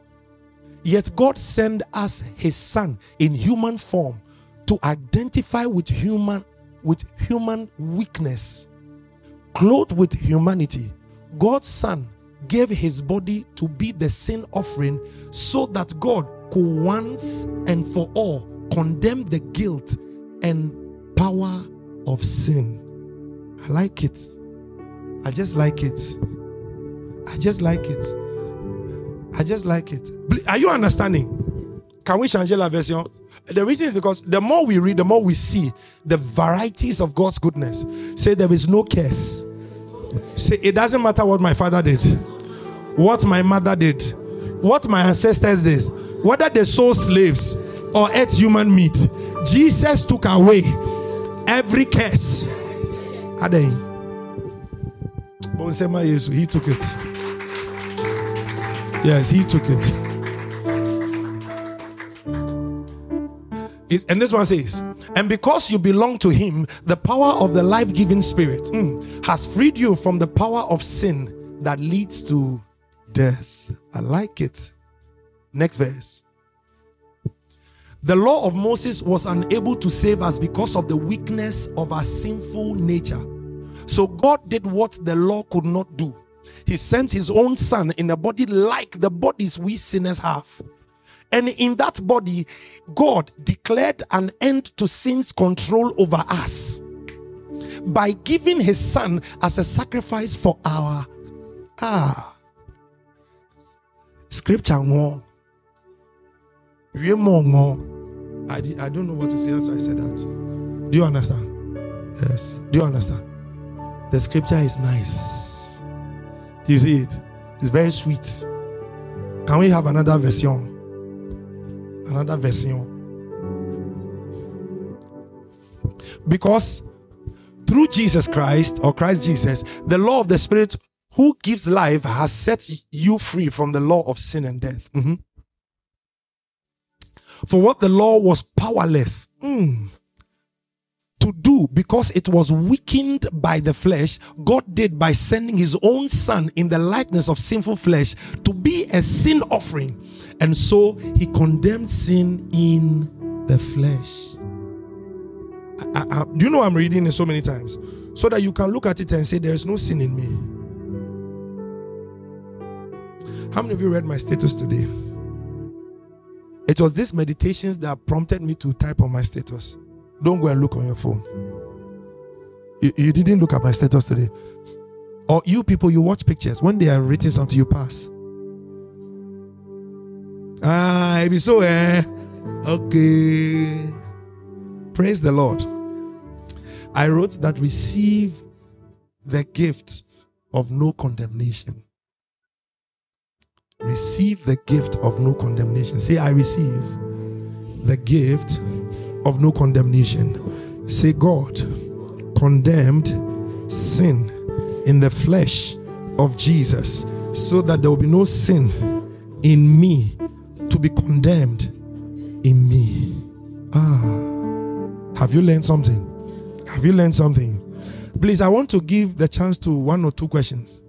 Yet God sent us his son in human form to identify with human with human weakness. Clothed with humanity, God's son gave his body to be the sin offering so that God could once and for all condemn the guilt and power of sin. I like it. I just like it. I just like it. I just like it. Are you understanding? Can we change la version? The reason is because the more we read, the more we see the varieties of God's goodness. Say there is no curse. Say it doesn't matter what my father did, what my mother did, what my ancestors did, whether they sold slaves or ate human meat. Jesus took away every curse. Adey. He took it. Yes, he took it. And this one says, and because you belong to him, the power of the life giving spirit mm, has freed you from the power of sin that leads to death. I like it. Next verse. The law of Moses was unable to save us because of the weakness of our sinful nature. So God did what the law could not do. He sent his own son in a body like the bodies we sinners have. And in that body, God declared an end to sin's control over us by giving his son as a sacrifice for our ah scripture more more I, I don't know what to say, so I said that. Do you understand? Yes. Do you understand? The scripture is nice. You see it? It's very sweet. Can we have another version? Another version. Because through Jesus Christ or Christ Jesus, the law of the Spirit who gives life has set you free from the law of sin and death. Mm-hmm. For what the law was powerless mm, to do because it was weakened by the flesh, God did by sending his own son in the likeness of sinful flesh to be a sin offering. And so he condemned sin in the flesh. Do you know I'm reading it so many times? So that you can look at it and say, There is no sin in me. How many of you read my status today? It was these meditations that prompted me to type on my status. Don't go and look on your phone. You, you didn't look at my status today. Or you people, you watch pictures. When they are written something, you pass. Ah, be so, eh? Okay. Praise the Lord. I wrote that receive the gift of no condemnation receive the gift of no condemnation. Say, I receive the gift of no condemnation. Say, God condemned sin in the flesh of Jesus so that there will be no sin in me to be condemned in me. Ah, have you learned something? Have you learned something? Please, I want to give the chance to one or two questions.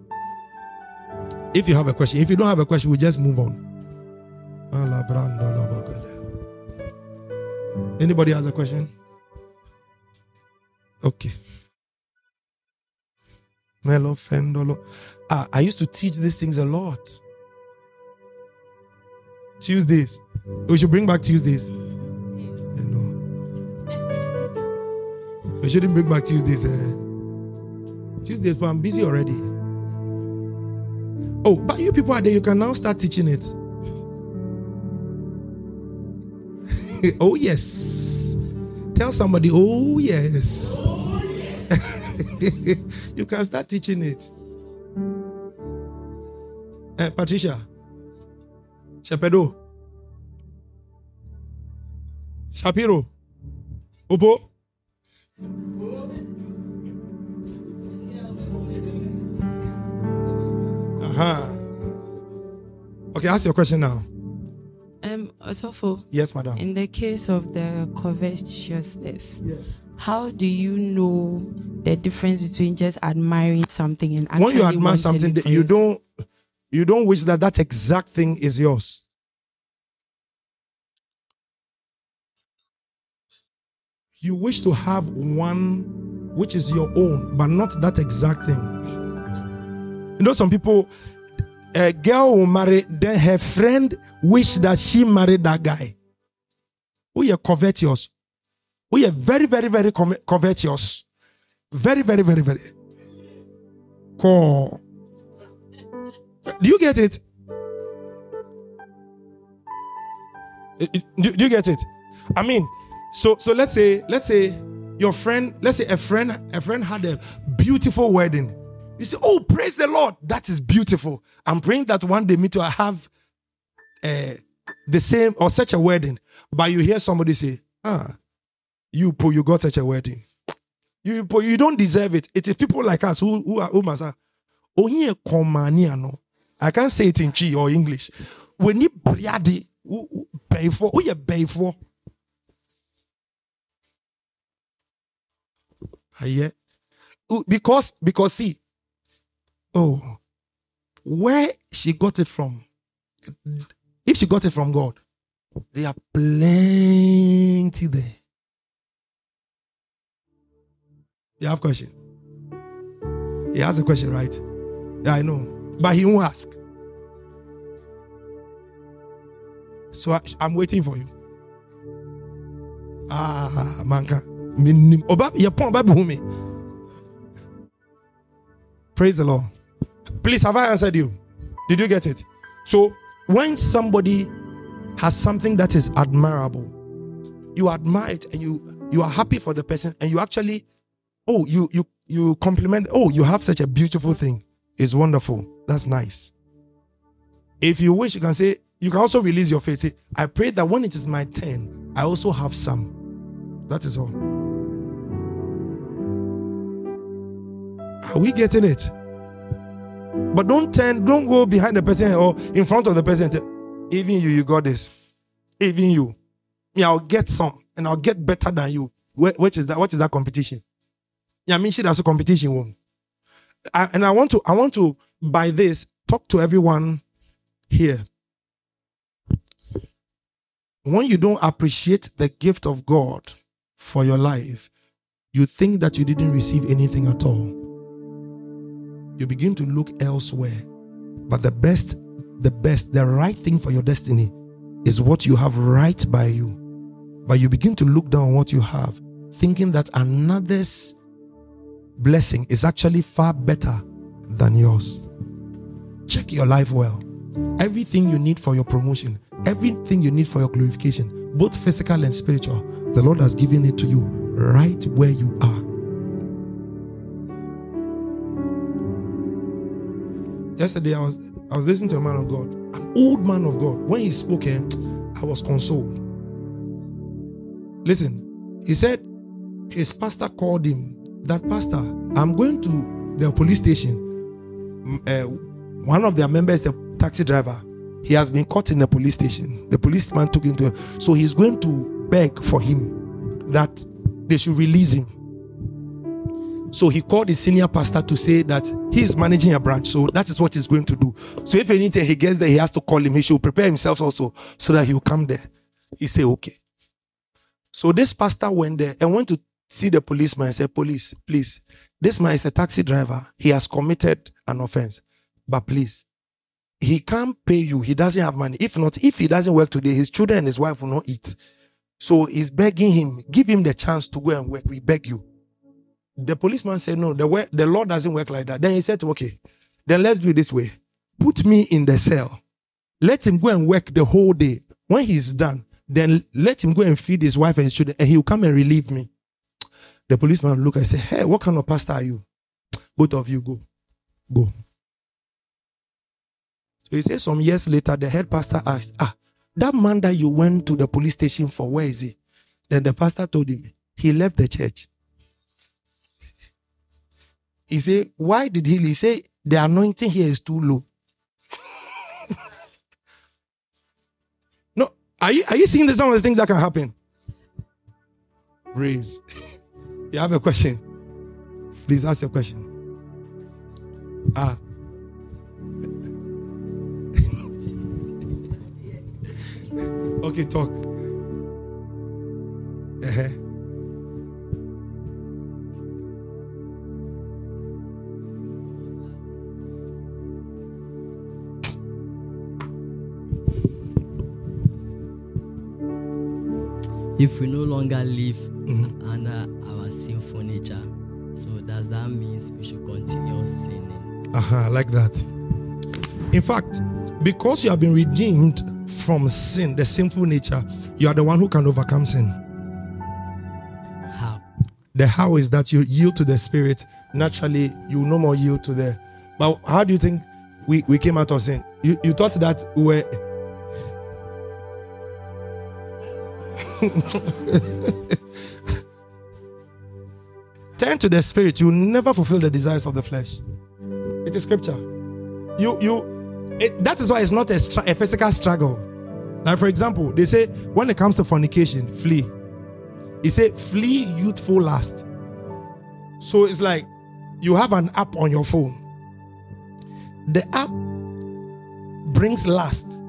If you have a question, if you don't have a question, we just move on. Anybody has a question? Okay. Melo Fendolo. Ah, I used to teach these things a lot. Tuesdays. We should bring back Tuesdays. You know. We shouldn't bring back Tuesdays. Eh? Tuesdays, but I'm busy already. Oh, but you people are there, you can now start teaching it. oh, yes. Tell somebody, oh, yes. Oh, yes. you can start teaching it. Uh, Patricia, Shepedo, Shapiro, Upo. Uh-huh. Okay, ask your question now. Um, Osofo. Yes, madam. In the case of the covetousness, yes. how do you know the difference between just admiring something and actually when you admire something, you don't you don't wish that that exact thing is yours. You wish to have one which is your own, but not that exact thing. You know, some people, a girl will marry, then her friend wish that she married that guy. We are covetous. We are very, very, very covetous. Very, very, very, very. Cool. Do you get it? Do you get it? I mean, so so let's say let's say your friend, let's say a friend a friend had a beautiful wedding. You say, "Oh, praise the Lord! That is beautiful." I'm praying that one day me too I have uh, the same or such a wedding. But you hear somebody say, "Ah, you po, you got such a wedding. You po, you don't deserve it." It is people like us who who are who must say, "Oh, here no." I can't say it in Twi or English. When you briadi, pay for, who you pay for? Yeah. Because, because see, oh, where she got it from, if she got it from God, there are plenty there. You have question? He has a question, right? Yeah, I know but he won't ask. So I, am waiting for you. Ah, manka. Praise the Lord. Please, have I answered you? Did you get it? So, when somebody has something that is admirable, you admire it and you you are happy for the person, and you actually, oh, you you you compliment. Oh, you have such a beautiful thing. It's wonderful. That's nice. If you wish, you can say, you can also release your faith. Say, I pray that when it is my turn, I also have some. That is all. Are we getting it? But don't turn, don't go behind the person or in front of the person. Even you, you got this. Even you. Me, I'll get some and I'll get better than you. Which is that? What is that competition? Yeah, I mean, she that's a competition. I, and I want to, I want to by this, talk to everyone here. When you don't appreciate the gift of God for your life, you think that you didn't receive anything at all. You begin to look elsewhere. But the best, the best, the right thing for your destiny is what you have right by you. But you begin to look down what you have, thinking that another's blessing is actually far better than yours. Check your life well. Everything you need for your promotion, everything you need for your glorification, both physical and spiritual, the Lord has given it to you right where you are. Yesterday, I was I was listening to a man of God, an old man of God. When he spoke, eh, I was consoled. Listen, he said his pastor called him. That pastor, I'm going to the police station. Uh, one of their members, a taxi driver, he has been caught in a police station. The policeman took him to, so he's going to beg for him that they should release him. So he called his senior pastor to say that he is managing a branch. So that is what he's going to do. So if anything he gets there, he has to call him. He should prepare himself also so that he will come there. He said, okay. So this pastor went there and went to see the policeman and said, Police, please, this man is a taxi driver. He has committed an offense. But please, he can't pay you. He doesn't have money. If not, if he doesn't work today, his children and his wife will not eat. So he's begging him, give him the chance to go and work. We beg you. The policeman said, No, the, way, the law doesn't work like that. Then he said, Okay, then let's do it this way. Put me in the cell. Let him go and work the whole day. When he's done, then let him go and feed his wife and children, and he'll come and relieve me. The policeman look and say, Hey, what kind of pastor are you? Both of you go. Go. So he says some years later, the head pastor asked, Ah, that man that you went to the police station for, where is he? Then the pastor told him, he left the church. He said, Why did he leave? He said, The anointing here is too low. no, are you, are you seeing some of the things that can happen? Raise. you have a question? Please ask your question. Ah. okay, talk. Uh-huh. if we no longer live does that means we should continue sinning? Uh-huh, I like that. In fact, because you have been redeemed from sin, the sinful nature, you are the one who can overcome sin. How? The how is that you yield to the spirit. Naturally, you no more yield to the. But how do you think we, we came out of sin? You, you thought that we were. Turn to the spirit. You never fulfill the desires of the flesh. It is scripture. You you. It, that is why it's not a, stra- a physical struggle. Like for example, they say when it comes to fornication, flee. He said, flee youthful lust. So it's like you have an app on your phone. The app brings lust.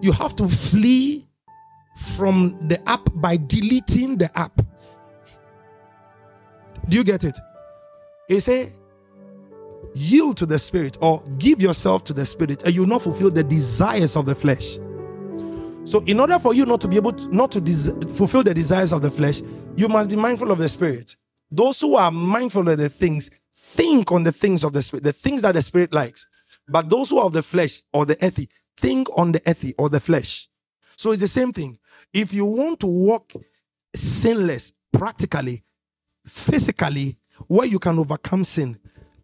You have to flee from the app by deleting the app. Do you get it? He say, yield to the spirit or give yourself to the spirit, and you will not fulfill the desires of the flesh. So, in order for you not to be able to not to des- fulfill the desires of the flesh, you must be mindful of the spirit. Those who are mindful of the things think on the things of the spirit, the things that the spirit likes. But those who are of the flesh or the earthy think on the earthy or the flesh. So it's the same thing. If you want to walk sinless, practically, physically, where you can overcome sin,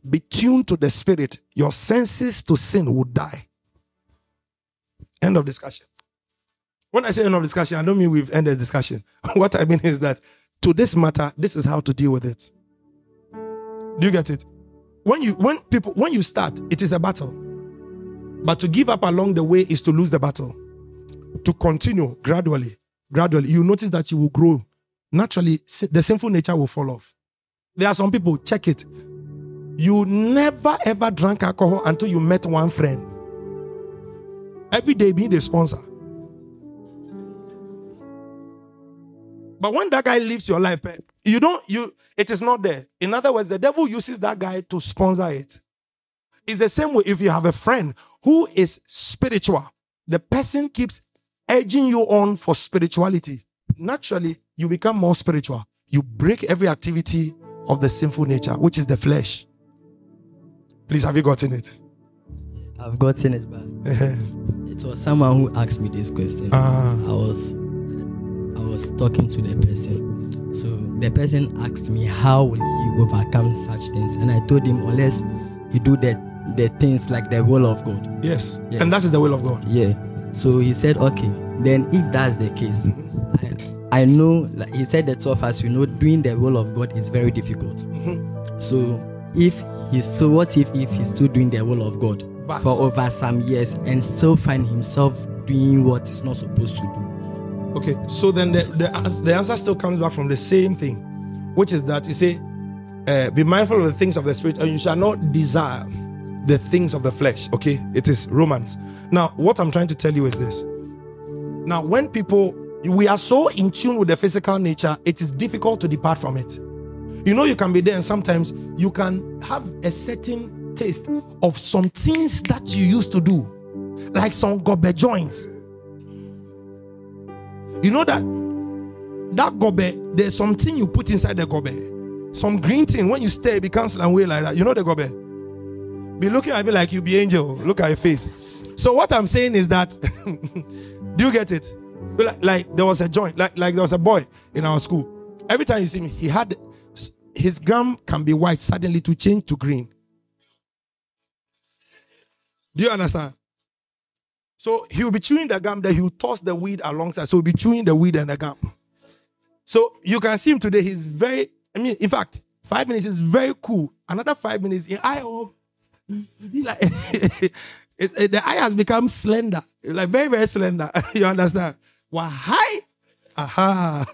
be tuned to the spirit. Your senses to sin will die. End of discussion. When I say end of discussion, I don't mean we've ended discussion. what I mean is that to this matter, this is how to deal with it. Do you get it? When you when people when you start, it is a battle. But to give up along the way is to lose the battle. To continue gradually, gradually, you notice that you will grow. Naturally, the sinful nature will fall off. There are some people, check it. You never ever drank alcohol until you met one friend. Every day being the sponsor. But when that guy leaves your life, eh, you don't, you, it is not there. In other words, the devil uses that guy to sponsor it. It's the same way if you have a friend who is spiritual, the person keeps urging you on for spirituality. Naturally, you become more spiritual. You break every activity of the sinful nature, which is the flesh. Please, have you gotten it? I've gotten it, but it was someone who asked me this question. Ah. I was I was talking to the person. So the person asked me how will he overcome such things, and I told him unless you do the the things like the will of God. yes. Yeah. And that is the will of God. Yeah. So he said, okay. Then if that's the case, I, I know. Like he said, the two of us, we know doing the will of God is very difficult. So if he's still, what if if he's still doing the will of God But- for over some years and still find himself doing what he's not supposed to do? Okay, so then the, the, the answer still comes back from the same thing, which is that you say, uh, be mindful of the things of the spirit, and you shall not desire the things of the flesh. Okay, it is Romans. Now, what I'm trying to tell you is this. Now, when people, we are so in tune with the physical nature, it is difficult to depart from it. You know, you can be there, and sometimes you can have a certain taste of some things that you used to do, like some gobe joints. You know that that gobe, there's something you put inside the gobe, some green thing. When you stay, it becomes a way like that. You know the gobe. Be looking at me like you be angel. Look at your face. So what I'm saying is that, do you get it? Like, like there was a joint, like like there was a boy in our school. Every time you see me, he had his gum can be white suddenly to change to green. Do you understand? So he will be chewing the gum, then he will toss the weed alongside. So he'll be chewing the weed and the gum. So you can see him today. He's very, I mean, in fact, five minutes is very cool. Another five minutes, in eye hope, like the eye has become slender, like very, very slender. you understand? Why? Aha.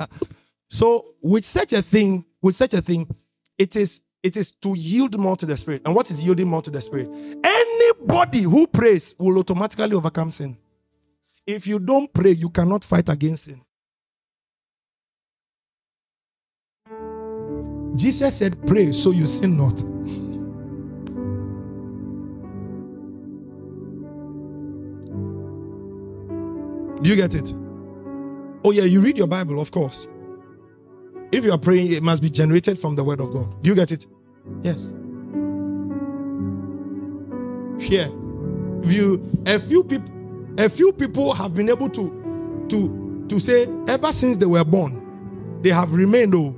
So with such a thing, with such a thing, it is it is to yield more to the spirit. And what is yielding more to the spirit? Anybody who prays will automatically overcome sin. If you don't pray, you cannot fight against sin. Jesus said, Pray so you sin not. Do you get it? Oh, yeah, you read your Bible, of course. If you are praying, it must be generated from the word of God. Do you get it? Yes. Here, you a few people a few people have been able to to to say ever since they were born, they have remained oh.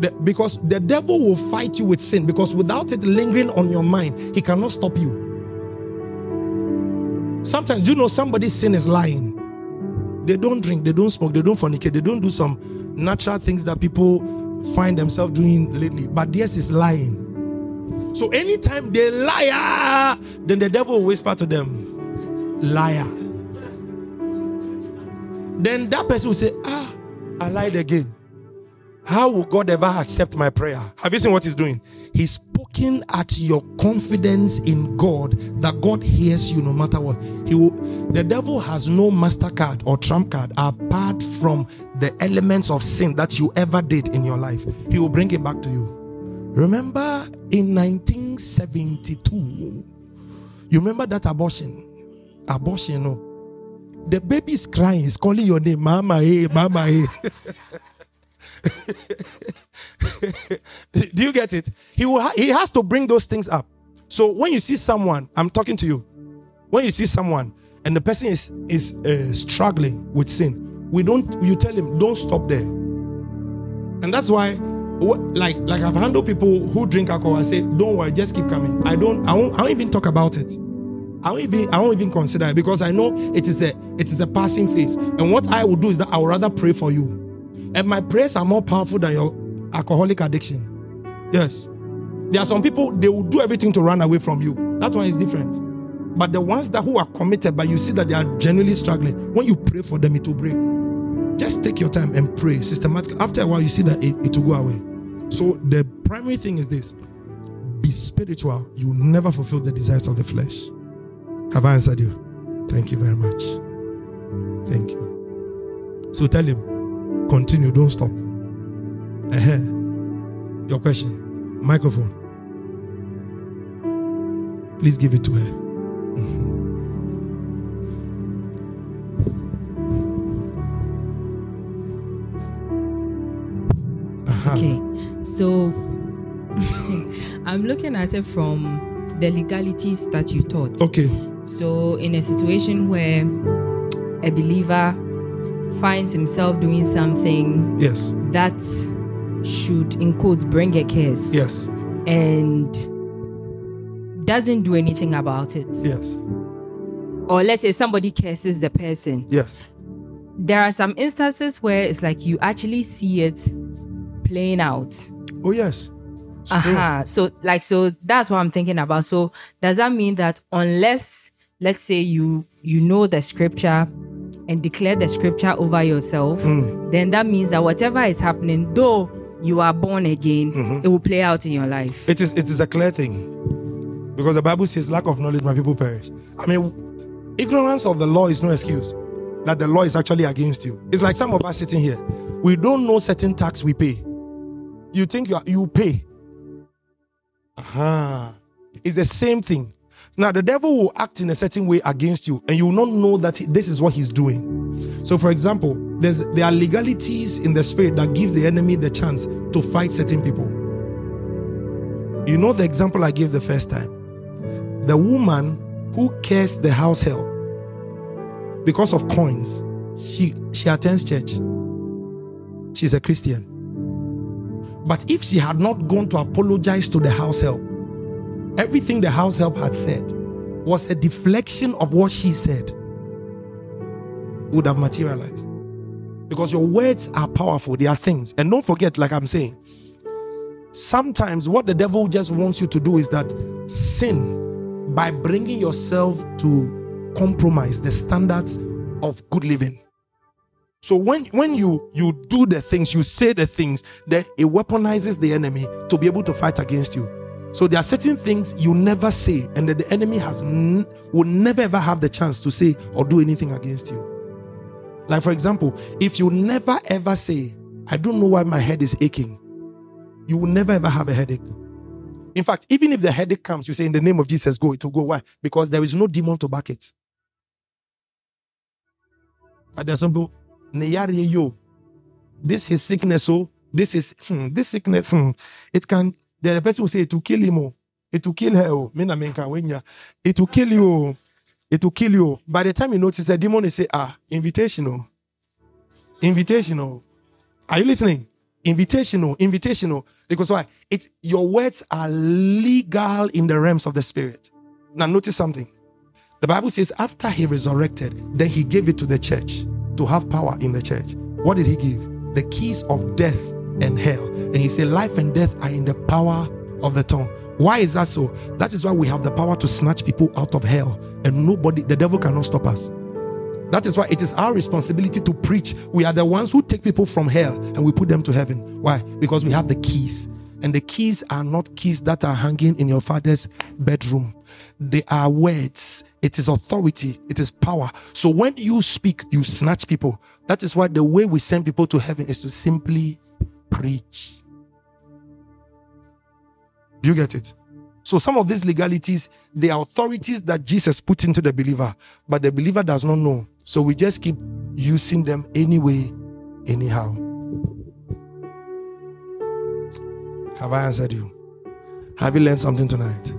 The, because the devil will fight you with sin because without it lingering on your mind, he cannot stop you. Sometimes you know somebody's sin is lying. They don't drink, they don't smoke, they don't fornicate, they don't do some natural things that people find themselves doing lately. But theirs is lying. So anytime they lie, then the devil will whisper to them, liar. Then that person will say, ah, I lied again. How will God ever accept my prayer? Have you seen what he's doing? He's poking at your confidence in God that God hears you no matter what. He will the devil has no mastercard or trump card apart from the elements of sin that you ever did in your life. He will bring it back to you. Remember in 1972, you remember that abortion? Abortion, no. The baby is crying, is calling your name, Mama, hey, Mama, hey. Eh. Do you get it? He will ha- he has to bring those things up. So when you see someone, I'm talking to you. When you see someone and the person is is uh, struggling with sin, we don't you tell him don't stop there. And that's why like like I've handled people who drink alcohol and say don't worry, just keep coming. I don't I won't I won't even talk about it. I won't even I won't even consider it because I know it is a it is a passing phase. And what I will do is that I would rather pray for you. And my prayers are more powerful than your alcoholic addiction. Yes. There are some people they will do everything to run away from you. That one is different. But the ones that who are committed, but you see that they are genuinely struggling, when you pray for them, it will break. Just take your time and pray systematically. After a while, you see that it, it will go away. So the primary thing is this: be spiritual. You never fulfill the desires of the flesh. Have I answered you? Thank you very much. Thank you. So tell him, continue, don't stop. Uh-huh. Your question. Microphone. Please give it to her. Mhm. Uh-huh. Okay, so I'm looking at it from the legalities that you taught. Okay. So, in a situation where a believer finds himself doing something Yes. that should, in quotes, bring a curse Yes. and doesn't do anything about it, Yes. or let's say somebody curses the person, Yes. there are some instances where it's like you actually see it playing out. Oh yes. Aha. So like so that's what I'm thinking about. So does that mean that unless let's say you you know the scripture and declare the scripture over yourself, Hmm. then that means that whatever is happening, though you are born again, Mm-hmm. it will play out in your life. It is it is a clear thing. Because the Bible says lack of knowledge my people perish. I mean ignorance of the law is no excuse. That the law is actually against you. It's like some of us sitting here. We don't know certain tax we pay. You think you are, you pay. Aha. It's the same thing. Now the devil will act in a certain way against you, and you will not know that this is what he's doing. So, for example, there are legalities in the spirit that gives the enemy the chance to fight certain people. You know the example I gave the first time. The woman who cares the house help because of coins, she she attends church. She's a Christian. But if she had not gone to apologize to the house help, everything the house help had said was a deflection of what she said would have materialized. Because your words are powerful, they are things. And don't forget, like I'm saying, sometimes what the devil just wants you to do is that sin by bringing yourself to compromise the standards of good living. So when when you you do the things, you say the things, then it weaponizes the enemy to be able to fight against you. So there are certain things you never say, and that the enemy has n- will never ever have the chance to say or do anything against you. Like for example, if you never ever say, "I don't know why my head is aching," you will never ever have a headache. In fact, even if the headache comes, you say, "In the name of Jesus, go." It will go. Why? Because there is no demon to back it. At the simple, "Ne yare yo, this is sickness. Oh, this is hmm, this sickness. Hmm, it can. The person will say it will kill him. Oh, it will kill her. Oh. It will kill you. oh. It will kill you. By the time you notice, the demon is say, ah, invitational, invitational. Are you listening? Invitational, invitational. Because why? It's your words are legal in the realms of the spirit. Now notice something. The Bible says after he resurrected, then he gave it to the church to have power in the church. What did he give? The keys of death and hell. And he said, Life and death are in the power of the tongue. Why is that so? That is why we have the power to snatch people out of hell, and nobody, the devil cannot stop us. That is why it is our responsibility to preach. We are the ones who take people from hell and we put them to heaven. Why? Because we have the keys. And the keys are not keys that are hanging in your father's bedroom. They are words. It is authority. It is power. So when you speak, you snatch people. That is why the way we send people to heaven is to simply preach. Do you get it? So some of these legalities, they are authorities that Jesus put into the believer, but the believer does not know. So we just keep using them anyway, anyhow. Have I answered you? Have you learned something tonight?